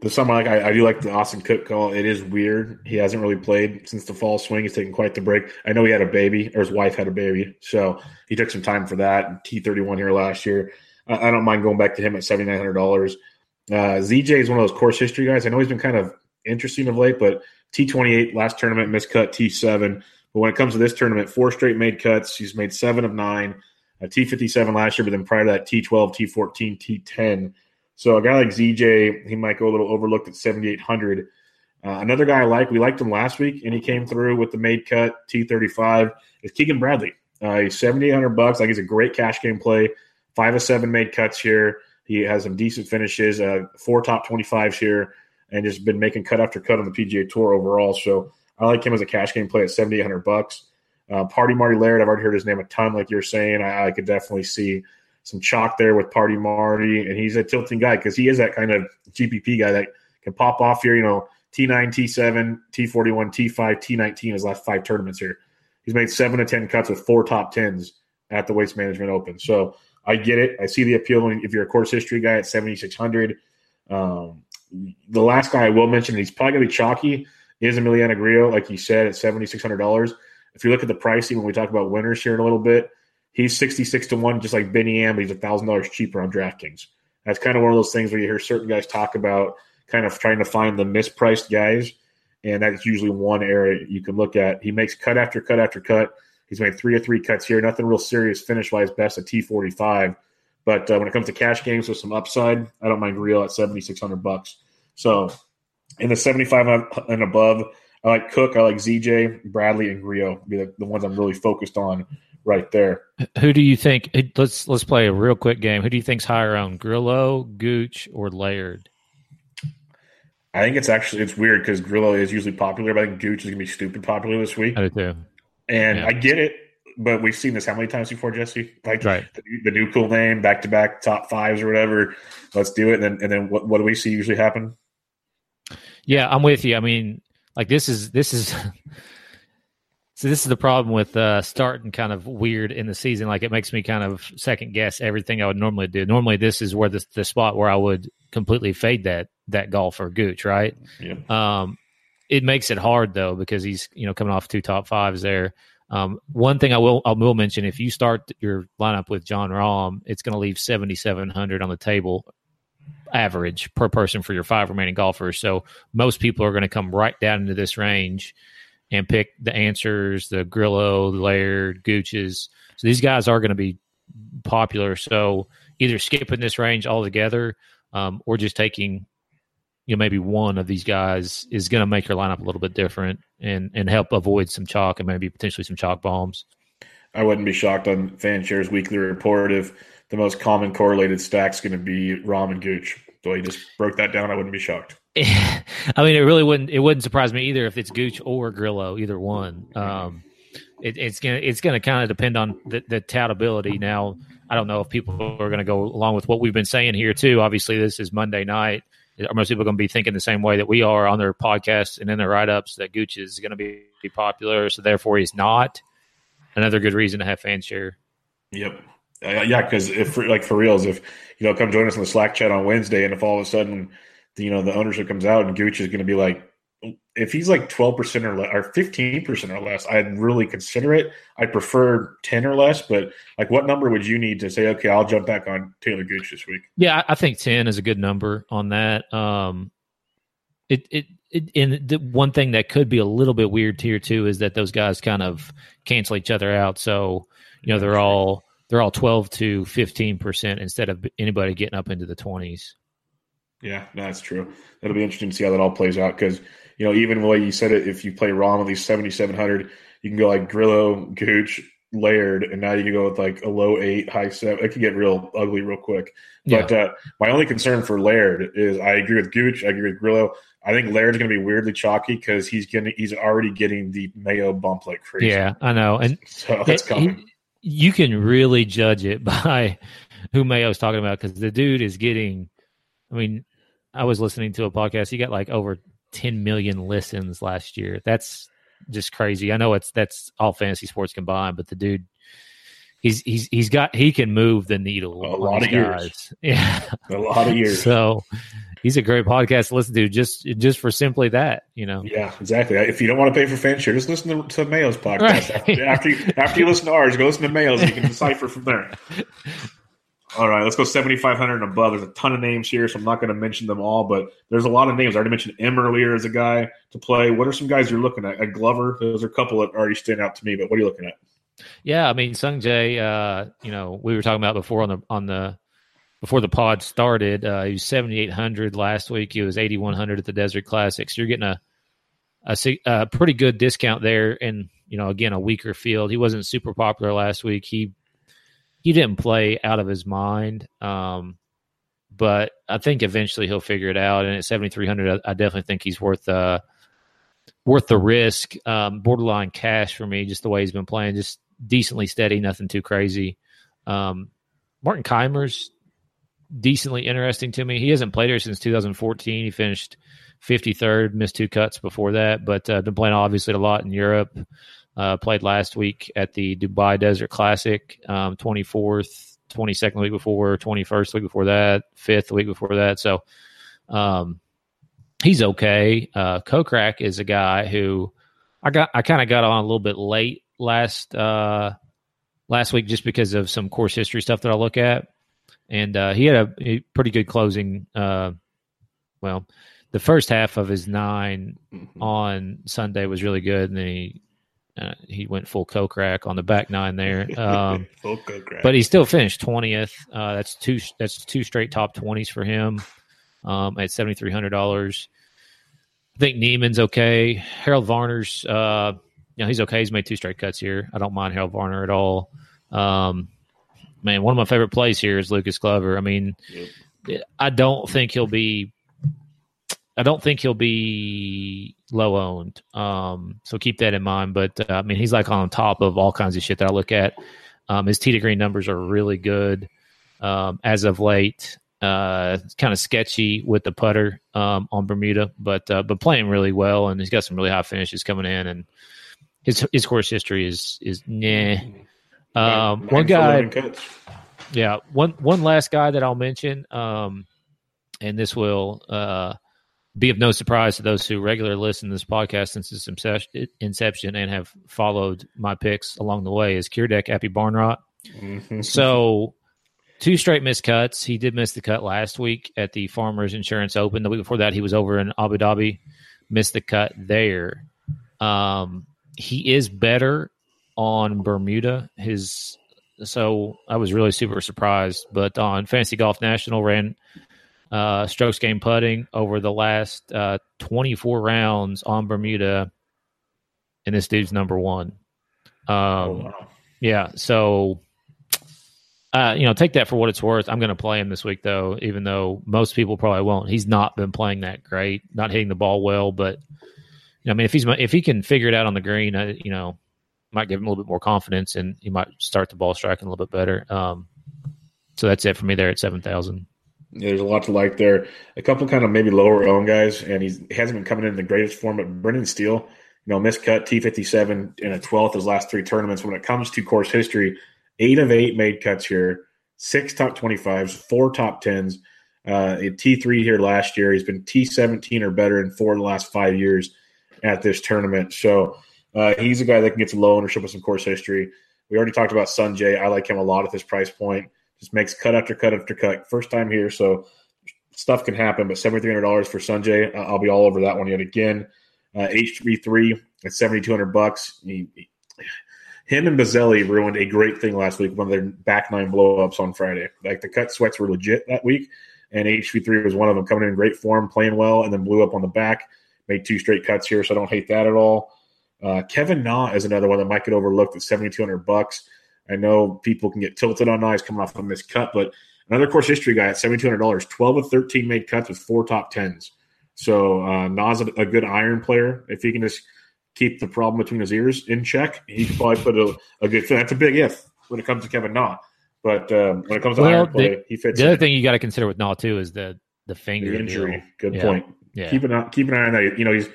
the summer, like I, I do like the Austin Cook call. It is weird. He hasn't really played since the fall swing. He's taken quite the break. I know he had a baby, or his wife had a baby, so he took some time for that. T thirty one here last year. I, I don't mind going back to him at seventy nine hundred dollars. Uh, ZJ is one of those course history guys. I know he's been kind of interesting of late, but T twenty eight last tournament miscut T seven. But when it comes to this tournament, four straight made cuts. He's made seven of nine. A T fifty seven last year, but then prior to that T twelve, T fourteen, T ten. So a guy like ZJ, he might go a little overlooked at 7,800. Uh, another guy I like, we liked him last week, and he came through with the made cut T35. Is Keegan Bradley? Uh, he's 7,800 bucks. Like he's a great cash game play. Five of seven made cuts here. He has some decent finishes. Uh, four top 25s here, and just been making cut after cut on the PGA Tour overall. So I like him as a cash game play at 7,800 bucks. Uh, Party Marty Laird, I've already heard his name a ton, like you're saying. I, I could definitely see some chalk there with Party Marty, and he's a tilting guy because he is that kind of GPP guy that can pop off here. You know, T9, T7, T41, T5, T19 his last five tournaments here. He's made seven to ten cuts with four top tens at the Waste Management Open. So I get it. I see the appeal if you're a course history guy at 7,600. Um, the last guy I will mention, he's probably going to be chalky, is Emiliano Grillo, like you said, at $7,600. If you look at the pricing when we talk about winners here in a little bit, he's 66 to 1, just like Benny An, but he's $1,000 cheaper on DraftKings. That's kind of one of those things where you hear certain guys talk about kind of trying to find the mispriced guys. And that's usually one area you can look at. He makes cut after cut after cut. He's made three or three cuts here. Nothing real serious finish wise, best at T45. But uh, when it comes to cash games with some upside, I don't mind real at 7600 bucks. So in the 75 and above, I like Cook, I like ZJ, Bradley, and Grillo be the, the ones I'm really focused on right there. Who do you think? Let's let's play a real quick game. Who do you think's higher on Grillo, Gooch, or Laird? I think it's actually it's weird because Grillo is usually popular, but I think Gooch is gonna be stupid popular this week. I do too. And Yeah. I get it, but we've seen this how many times before, Jesse? Like Right. the, the new cool name, back to back top fives or whatever. Let's do it. And then and then what, what do we see usually happen? Yeah, I'm with you. I mean, like this is this is so this is the problem with uh starting kind of weird in the season. Like it makes me kind of second guess everything I would normally do. Normally, this is where the the spot where I would completely fade that that golfer Gooch, right? Yep. Um, it makes it hard though because he's you know coming off two top fives there. Um, one thing I will I will mention if you start your lineup with Jon Rahm, it's going to leave seventy seven hundred on the table average per person for your five remaining golfers. So most people are going to come right down into this range and pick the Ancers, the Grillo, the Laird, Gooches. So these guys are going to be popular. So either skipping this range altogether um, or just taking you know maybe one of these guys is going to make your lineup a little bit different and and help avoid some chalk and maybe potentially some chalk bombs. I wouldn't be shocked on FanShare's weekly report if the most common correlated stack's going to be Rahm and Gooch. The way he just broke that down, I wouldn't be shocked. I mean, it really wouldn't. It wouldn't surprise me either if it's Gooch or Grillo, either one. Um, it, it's gonna it's gonna kind of depend on the, the toutability. Now, I don't know if people are going to go along with what we've been saying here too. Obviously, this is Monday night. Are most people going to be thinking the same way that we are on their podcasts and in their write ups that Gooch is going to be, be popular, so therefore he's not. Another good reason to have FanShare. Yep. Uh, yeah, because if like for reals, if you know, come join us in the Slack chat on Wednesday, and if all of a sudden, you know, the ownership comes out and Gooch is going to be like, if he's like twelve percent or le- or fifteen percent or less, I'd really consider it. I prefer ten or less, but like, what number would you need to say, okay, I'll jump back on Talor Gooch this week? Yeah, I think ten is a good number on that. Um, it it. It, and the one thing that could be a little bit weird here too is that those guys kind of cancel each other out. So you know they're all they're all twelve to fifteen percent instead of anybody getting up into the twenties. Yeah, no, that's true. It'll be interesting to see how that all plays out because you know, even the way you said it, if you play Rahm at least seventy seven hundred, you can go like Grillo, Gooch, Laird, and now you can go with like a low eight, high seven. It can get real ugly real quick. But uh, my only concern for Laird is I agree with Gooch, I agree with Grillo. I think Laird's going to be weirdly chalky because he's getting he's already getting the Mayo bump like crazy. Yeah, I know, and so He- coming. You can really judge it by who Mayo's talking about because the dude is getting. I mean, I was listening to a podcast. He got like over 10 million listens last year. That's just crazy. I know it's that's all fantasy sports combined, but the dude, he's he's he's got he can move the needle. A lot of years. Yeah. A lot of years. So he's a great podcast to listen to just just for simply that, you know. Yeah, exactly. If you don't want to pay for FanShare, just listen to, to Mayo's podcast. Right. After, after, you, after you listen to ours, go listen to Mayo's. You can decipher from there. All right, let's go 7,500 and above. There's a ton of names here, so I'm not going to mention them all, but there's a lot of names. I already mentioned Im earlier as a guy to play. What are some guys you're looking at? At Glover, those are a couple that already stand out to me, but what are you looking at? Yeah, I mean Sung Jae, uh, you know, we were talking about before on the on the before the pod started. Uh, he was seventy eight hundred last week. He was eighty one hundred at the Desert Classics. You're getting a, a a pretty good discount there, and you know, again, a weaker field. He wasn't super popular last week. He he didn't play out of his mind, um, but I think eventually he'll figure it out. And at seventy three hundred, I, I definitely think he's worth uh worth the risk. Um, borderline cash for me, just the way he's been playing, just decently steady, nothing too crazy. Um, Martin Kaymer's decently interesting to me. He hasn't played here since 2014. He finished 53rd, missed two cuts before that, but uh, been playing obviously a lot in Europe. Uh, played last week at the Dubai Desert Classic, um, 24th, 22nd week before, 21st week before that, fifth week before that. So, um, he's okay. Uh, Kokrak is a guy who I got, I kind of got on a little bit late last, uh, last week just because of some course history stuff that I look at. And, uh, he had a, a pretty good closing. Uh, well, the first half of his nine on Sunday was really good. And then he, uh, he went full Kokrak on the back nine there. Um, Full coke rack. but he still finished twentieth. Uh, that's two. That's two straight top twenties for him um, at seventy three hundred dollars. I think Niemann's okay. Harold Varner's uh, you know, he's okay. He's made two straight cuts here. I don't mind Harold Varner at all. Um, man, one of my favorite plays here is Lucas Glover. I mean, I don't think he'll be. I don't think he'll be low owned. Um, so keep that in mind. But uh, I mean, he's like on top of all kinds of shit that I look at. Um, his T to green numbers are really good um, as of late. Uh, kind of sketchy with the putter um, on Bermuda, but uh, but playing really well, and he's got some really high finishes coming in, and his his course history is is nah. Um, Nine one guy, cuts. yeah, one one last guy that I'll mention, um, and this will uh, be of no surprise to those who regularly listen to this podcast since its inception- inception and have followed my picks along the way is Kiradech Aphibarnrat. Mhm. So two straight missed cuts. He did miss the cut last week at the Farmers Insurance Open. The week before that, he was over in Abu Dhabi, missed the cut there. Um, he is better on Bermuda. His so I was really super surprised. But on Fantasy Golf National, ran uh, strokes game putting over the last uh, 24 rounds on Bermuda, and this dude's number one. Um, Oh, wow. yeah, so uh, you know, take that for what it's worth. I'm going to play him this week, though, even though most people probably won't. He's not been playing that great, not hitting the ball well. But you know, I mean, if he's if he can figure it out on the green, I, you know, might give him a little bit more confidence, and he might start the ball striking a little bit better. Um, so that's it for me there at seven thousand. Yeah, there's a lot to like there. A couple kind of maybe lower owned guys, and he hasn't been coming in the greatest form. But Brendan Steele, you know, miscut T57 in a 12th his last three tournaments. When it comes to course history, eight of eight made cuts here, six top 25s, four top 10s. Uh, at T3 here last year. He's been T17 or better in four of the last five years at this tournament. So uh, he's a guy that can get some low ownership with some course history. We already talked about Sung Jae. I like him a lot at this price point. Just makes cut after cut after cut. First time here, so stuff can happen. But seventy three hundred dollars for Sung Jae, I'll be all over that one yet again. Uh, H three three at seventy two hundred bucks. He- him and Bazelli ruined a great thing last week. One of their back nine blowups on Friday. Like the cut sweats were legit that week, and H three three was one of them. Coming in great form, playing well, and then blew up on the back. Made two straight cuts here, so I don't hate that at all. Uh, Kevin Na is another one that might get overlooked at seventy two hundred bucks. I know people can get tilted on Nas coming off a missed cut, but another course history guy at seventy two hundred dollars, twelve of thirteen made cuts with four top tens. So uh, Nas a, a good iron player. If he can just keep the problem between his ears in check, he could probably put a, a good. That's a big if when it comes to Kevin Na. But um, when it comes to Well, iron play, the- he fits The other in. thing you got to consider with Na too is the the finger the injury. deal. Good Yeah. point. Yeah, Keep an eye, keep an eye on that. You know, he's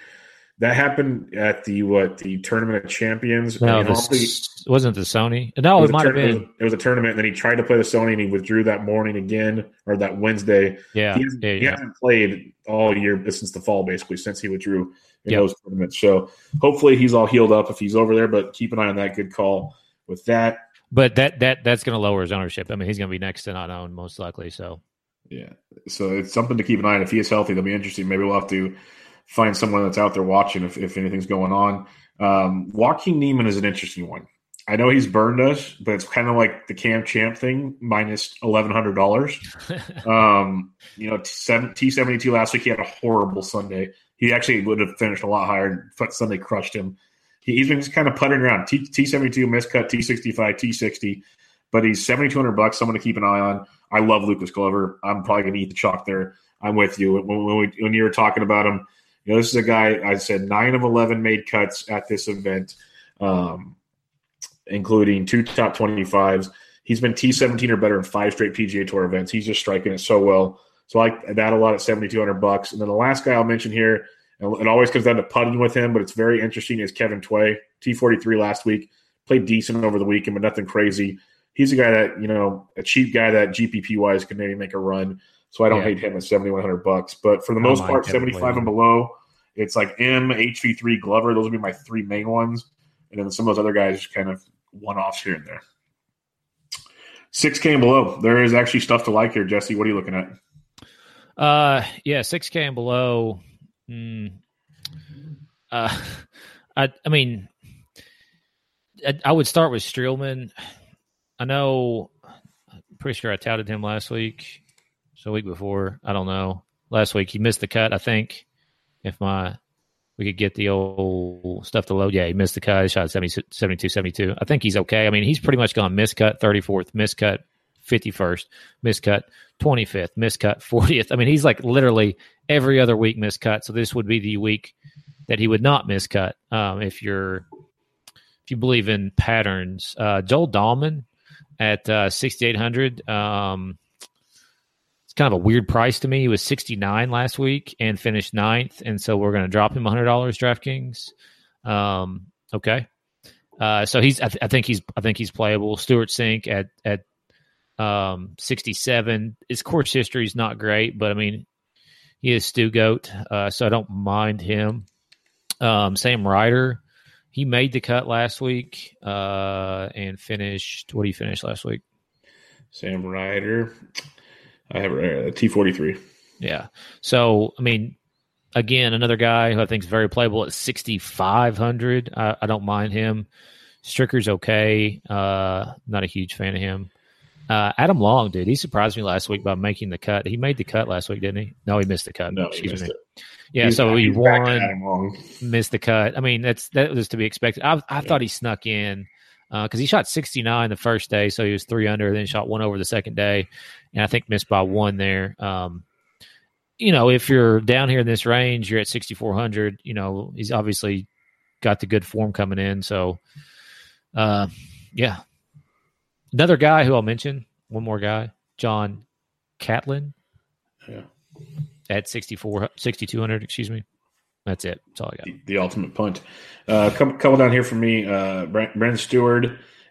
that happened at the what the tournament of champions. no, And the, honestly, wasn't the Sony. No, it it, was, a might have it, been. was, it was a tournament, and then he tried to play the Sony, and he withdrew that morning again, or that Wednesday. Yeah, he, hasn't, yeah, he yeah. hasn't played all year since the fall, basically, since he withdrew in Yep. those tournaments. So hopefully he's all healed up if he's over there. But keep an eye on that. Good call with that. But that that that's going to lower his ownership. I mean, he's going to be next to not own most likely. So Yeah. So it's something to keep an eye on. If he is healthy, that'll be interesting. Maybe we'll have to find someone that's out there watching if, if anything's going on. Um, Joaquin Niemann is an interesting one. I know he's burned us, but it's kind of like the Cam Champ thing, minus eleven hundred dollars. Um, you know, T seventy two last week he had a horrible Sunday. He actually would have finished a lot higher, but Sunday crushed him. He, he's been just kind of puttering around. T seventy two miscut, T sixty five, T sixty, but he's seventy two hundred bucks. Someone to keep an eye on. I love Lucas Glover. I'm probably going to eat the chalk there. I'm with you. When, when, we, when you were talking about him, you know, this is a guy. I said nine of eleven made cuts at this event, um, including two top twenty fives. He's been T seventeen or better in five straight PGA Tour events. He's just striking it so well. So I like that a lot at seventy two hundred bucks. And then the last guy I'll mention here, and it always comes down to putting with him, but it's very interesting. Is Kevin Tway T forty three last week played decent over the weekend, but nothing crazy. He's a guy that you know a cheap guy that GPP wise can maybe make a run. So I don't Yeah. hate him at seventy one hundred bucks. But for the most mind part, seventy five and below, it's like M HV three Glover. Those would be my three main ones, and then some of those other guys just kind of one offs here and there. Six K and below, there is actually stuff to like here. Jesse, what are you looking at? Uh, yeah, six K and below. Mm, uh, I, I mean, I, I would start with Streelman. I know, I'm pretty sure I touted him last week. So week before, I don't know. Last week he missed the cut. I think, if my we could get the old stuff to load. Yeah, he missed the cut. He shot 70, 72, 72. I think he's okay. I mean, he's pretty much gone miscut 34th, miscut 51st, miscut 25th, miscut 40th. I mean, he's like literally every other week miscut. So this would be the week that he would not miscut um, if you're if you believe in patterns. Uh, Joel Dahmen at uh, 6,800. Um, kind of a weird price to me. He was 69 last week and finished ninth. And so we're going to drop him $100 DraftKings. Um, okay. Uh, so he's, I, th- I, think he's, I think he's playable. Stewart Cink at, at, um, 67. His course history is not great, but I mean, he is Stu Goat. Uh, so I don't mind him. Um, Sam Ryder, he made the cut last week uh, and finished. What did he finish last week? Sam Ryder. I have a T forty three. Yeah. So I mean, again, another guy who I think is very playable at sixty five hundred. I, I don't mind him. Stricker's okay. Uh, not a huge fan of him. Uh, Adam Long, dude, he surprised me last week by making the cut. He made the cut last week, didn't he? No, he missed the cut. No, Excuse me. it. Yeah, He's so he won, at him long. missed the cut. I mean, that's that was to be expected. I, I thought he snuck in because he shot 69 the first day, so he was three under. Then shot one over the second day, and I think missed by one there. Um, you know, if you're down here in this range, you're at 6400. You know, he's obviously got the good form coming in. So, uh, yeah, another guy who I'll mention. One more guy, John Catlin Yeah. at 64 6200. Excuse me. That's it. That's all I got. the, the ultimate punt. Uh, couple, couple down here for me. Uh, Brandon Stewart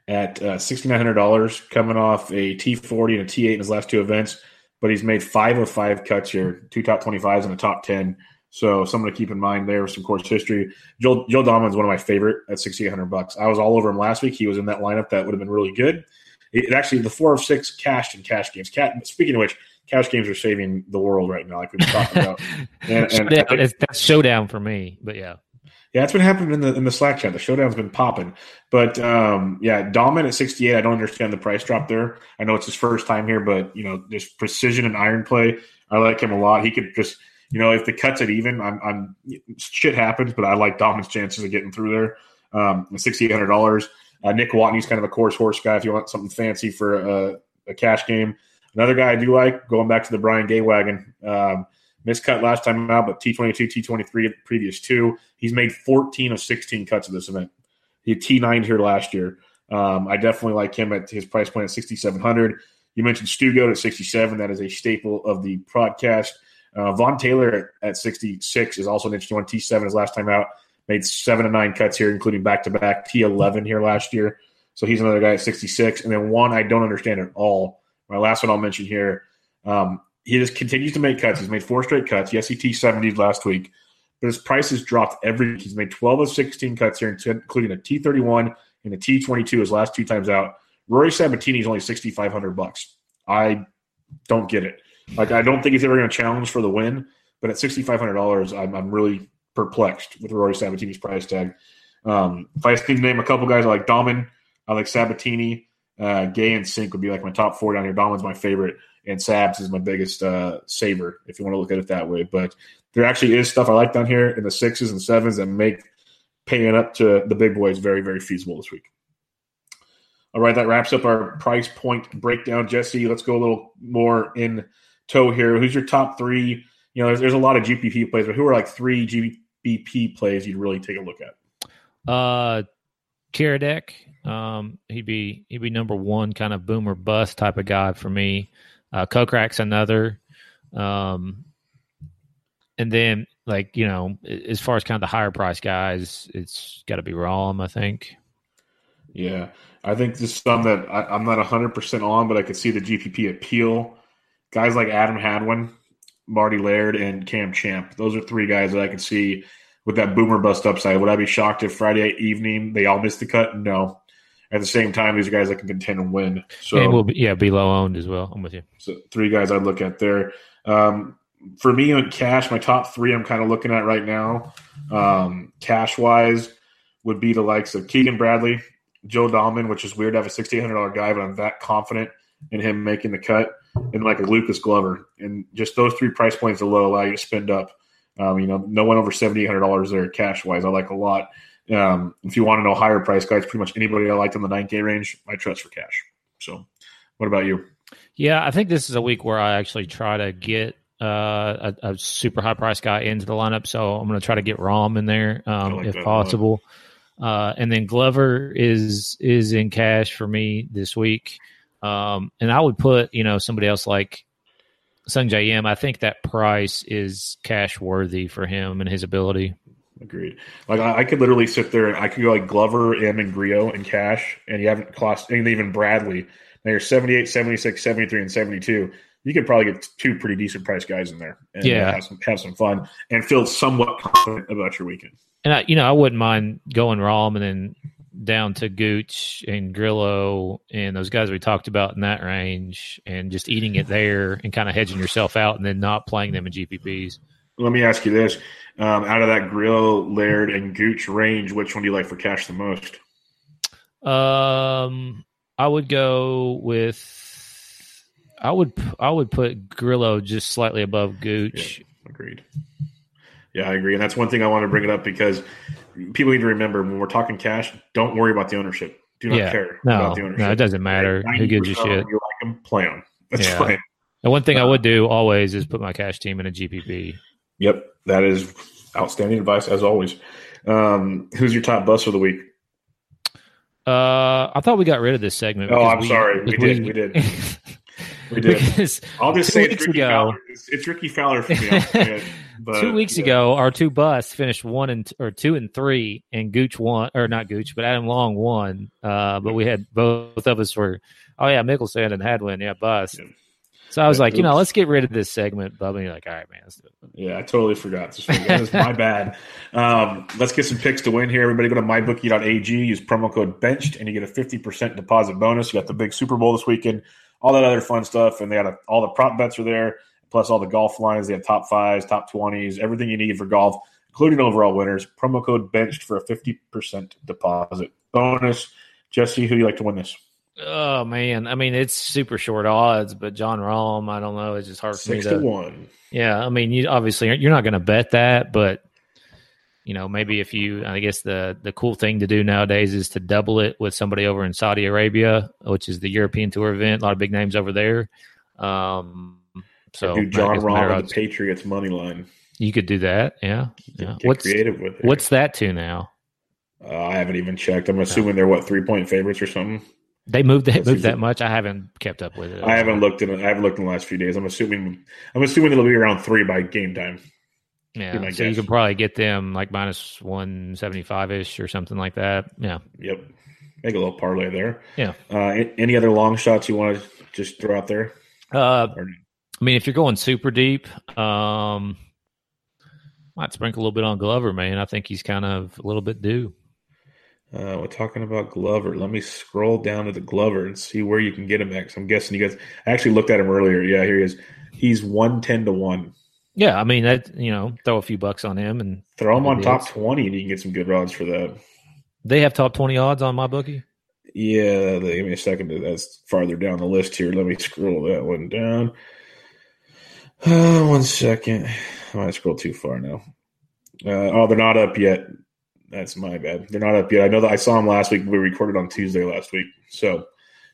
at uh, sixty nine hundred dollars, coming off a T forty and a T eight in his last two events, but he's made five of five cuts here, two top twenty fives and a top ten. So something to keep in mind there some course history. Joel Joel Dahmen's one of my favorite at sixty eight hundred bucks. I was all over him last week. He was in that lineup that would have been really good. It, it actually the four of six cashed in cash games. Cat, speaking of which, cash games are saving the world right now, like we've been talking about. And, and Showdown, think- it's- that's showdown for me. But yeah, yeah, it's been happening in the in the Slack chat. The showdown's been popping, but um, yeah, Dahmen at sixty eight. I don't understand the price drop there. I know it's his first time here, but you know, there's precision and iron play. I like him a lot. He could just, you know, if the cuts it even, I'm, I'm shit happens, but I like Dahmen's chances of getting through there. Um, sixty eight hundred dollars. Uh, Nick Watney's kind of a course horse guy. If you want something fancy for a, a cash game, another guy I do like going back to the Brian Gay wagon. Um, miscut last time out, but T twenty two, T twenty three previous two. He's made fourteen of sixteen cuts of this event. He had T nine here last year. Um, I definitely like him at his price point at sixty seven hundred. You mentioned Stu at sixty seven. That is a staple of the podcast. Uh, Vaughn Taylor at, at sixty six is also an interesting one. T seven his last time out. Made seven to nine cuts here, including back to back T eleven here last year. So he's another guy at sixty six. And then one I don't understand at all. My last one I'll mention here. Um, he just continues to make cuts. He's made four straight cuts. Yes, he T seventies last week, but his price has dropped every. He's made twelve of sixteen cuts here, including a T thirty one and a T twenty two his last two times out. Rory Sabatini is only sixty five hundred bucks. I don't get it. Like I don't think he's ever going to challenge for the win, but at sixty five hundred dollars, I'm, I'm really perplexed with Rory Sabatini's price tag. Um, if I just need to name a couple guys, I like Dahmen, I like Sabatini, uh, Gay and Cink would be like my top four down here. Dahmen's my favorite, and Sabs is my biggest uh, saver if you want to look at it that way. But there actually is stuff I like down here in the sixes and sevens that make paying up to the big boys very very feasible this week. All right, that wraps up our price point breakdown. Jesse, let's go a little more in tow here. Who's your top three? You know, there's, there's a lot of GPP plays, but who are like three GPP plays you'd really take a look at? uh, Kiradech, um, he'd be he'd be number one, kind of boomer bust type of guy for me. Uh, Kokrak's another, um, and then like you know, as far as kind of the higher price guys, it's got to be Rahm, I think. Yeah, I think this is some that I, I'm not 100% on, but I could see the GPP appeal. Guys like Adam Hadwin, Marty Laird, and Cam Champ. Those are three guys that I could see with that boomer bust upside. Would I be shocked if Friday evening they all missed the cut? No. At the same time, these are guys that can contend and win. So, and will be, yeah, be low owned as well. I'm with you. so three guys I'd look at there. Um, for me on cash, my top three I'm kind of looking at right now, um, cash wise, would be the likes of Keegan Bradley, Joe Dahmen, which is weird to have a sixty eight hundred dollar guy, but I'm that confident in him making the cut, and like a Lucas Glover, and just those three price points alone allow you to spend up Um, you know, no one over seventy eight hundred dollars there cash wise. I like a lot. Um, if you want to know higher price guys, pretty much anybody I liked in the nine K range, I trust for cash. So, what about you? Yeah, I think this is a week where I actually try to get uh, a, a super high price guy into the lineup. So I'm going to try to get Rahm in there um, like if possible. Uh, and then Glover is is in cash for me this week. Um, and I would put you know somebody else like Sung Jae Im. I think that price is cash worthy for him and his ability. Agreed. Like I, I could literally sit there and I could go like Glover, Im, and Grillo in cash, and you haven't cost and even Bradley. Now you're 78, 76, 73, and 72. You could probably get two pretty decent price guys in there and Yeah. have, some, have some fun and feel somewhat confident about your weekend. And I, you know, I wouldn't mind going Rahm and then down to Gooch and Grillo and those guys we talked about in that range, and just eating it there and kind of hedging yourself out, and then not playing them in GPPs. Let me ask you this: um, out of that Grill, Laird, and Gooch range, which one do you like for cash the most? Um, I would go with. I would I would put Grillo just slightly above Gooch. Agreed. Yeah, I agree, and that's one thing I want to bring it up because people need to remember when we're talking cash, don't worry about the ownership. Do not Yeah. care No, about the ownership. no, it doesn't matter. Who gives a shit? You like them, play them. That's Yeah. fine. And one thing I would do always is put my cash team in a GPP. Yep, that is outstanding advice as always. Um, who's your top bus of the week? Uh, I thought we got rid of this segment. Oh, I'm sorry. We did, we did. We did. because I'll just say it's Rickie ago- Fowler. It's, it's Rickie Fowler for me. I'll say it, but, two weeks yeah. ago, our two busts finished one and or two and three, and Gooch won, or not Gooch, but Adam Long won. Uh, but we had both of us were, oh yeah, Mickelson and Hadwin, yeah, bust. Yeah. So I was like, you know, let's get rid of this segment, Bubba. And you're like, all right, man, let's do it. Yeah, I totally forgot. This week. That is my bad. Um, let's get some picks to win here. Everybody go to mybookie.ag, use promo code BENCHED, and you get a 50% deposit bonus. You got the big Super Bowl this weekend, all that other fun stuff. And they got a, all the prop bets are there, plus all the golf lines. They have top fives, top 20s, everything you need for golf, including overall winners. Promo code BENCHED for a 50% deposit bonus. Jesse, who do you like to win this? Oh man, I mean, it's super short odds, but Jon Rahm, I don't know, it's just hard for Six me to to. one. Yeah, I mean, you obviously you're not going to bet that, but you know, maybe if you, I guess the the cool thing to do nowadays is to double it with somebody over in Saudi Arabia, which is the European Tour event. A lot of big names over there. Um, so do Jon Rahm and the Patriots money line. you could do that. Yeah, yeah. Get What's creative with it. what's that to now? Uh, I haven't even checked. I'm assuming they're what three point favorites or something. They moved Let's moved that much. I haven't kept up with it. I haven't looked in. I haven't looked in the last few days. I'm assuming. I'm assuming it'll be around three by game time. Yeah, so you guess. could probably get them like minus one seventy five ish or something like that. Yeah. Yep. Make a little parlay there. Yeah. Uh, any other long shots you want to just throw out there? Uh, Or- I mean, if you're going super deep, um, might sprinkle a little bit on Glover, man. I think he's kind of a little bit due. Uh, we're talking about Glover. Let me scroll down to the Glover and see where you can get him at. 'cause I'm guessing you guys. I actually looked at him earlier. Yeah, here he is. He's one ten to one. Yeah, I mean that you know, throw a few bucks on him, and Throw him on top is. twenty, and you can get some good odds for that. they have top twenty odds on my bookie. Yeah, give me a second. That's farther down the list here. Let me scroll that one down. Uh, one second. I might scroll too far now. Uh, oh, they're not up yet. That's my bad. They're not up yet. I know that I saw them last week. We recorded on Tuesday last week, so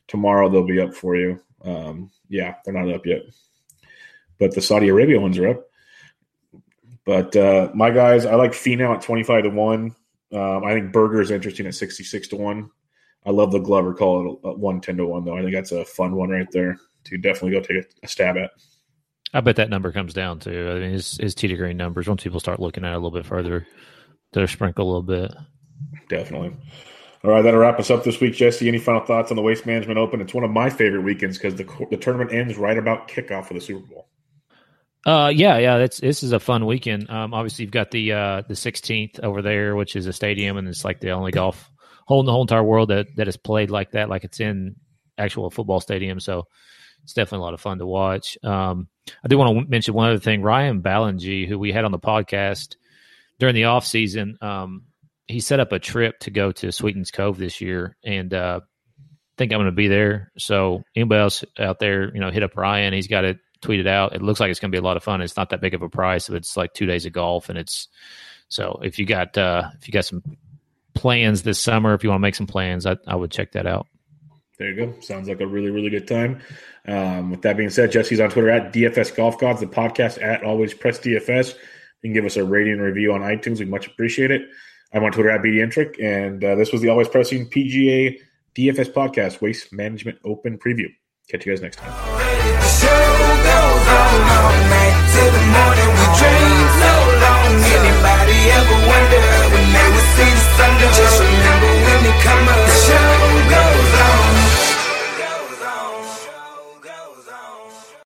tomorrow they'll be up for you. Um, yeah, they're not up yet, but the Saudi Arabia ones are up. But uh, my guys, I like Finau at twenty five to one. Um, I think Berger is interesting at sixty six to one. I love the Glover call at one ten to one though. I think that's a fun one right there to definitely go take a stab at. I bet that number comes down to. I mean, his his tee to green numbers. Once people start looking at it a little bit further, they'll sprinkle a little bit. Definitely. All right, that'll wrap us up this week, Jesse. Any final thoughts on the Waste Management Open? It's one of my favorite weekends because the the tournament ends right about kickoff of the Super Bowl. Uh, yeah, yeah. That's this is a fun weekend. Um, obviously you've got the uh the 16th over there, which is a stadium, and it's like the only golf hole in the whole entire world that that is played like that, like it's in actual football stadium. So it's definitely a lot of fun to watch. Um, I do want to mention one other thing. Ryan Ballingy, who we had on the podcast during the off season, um, he set up a trip to go to Sweetens Cove this year, and uh, think I'm going to be there. So anybody else out there, you know, hit up Ryan. He's got it tweeted out. It looks like it's going to be a lot of fun. It's not that big of a price, it's like two days of golf, and it's so if you got uh, if you got some plans this summer, if you want to make some plans, I, I would check that out. There you go. Sounds like a really, really good time. Um, with that being said, Jesse's on Twitter at DFS Golf Gods, the podcast at Always Press DFS. Can give us a rating review on iTunes. We much appreciate it. I'm on Twitter at BDentric, and uh, this was the always pressing PGA DFS podcast, Waste Management Open Preview. Catch you guys next time.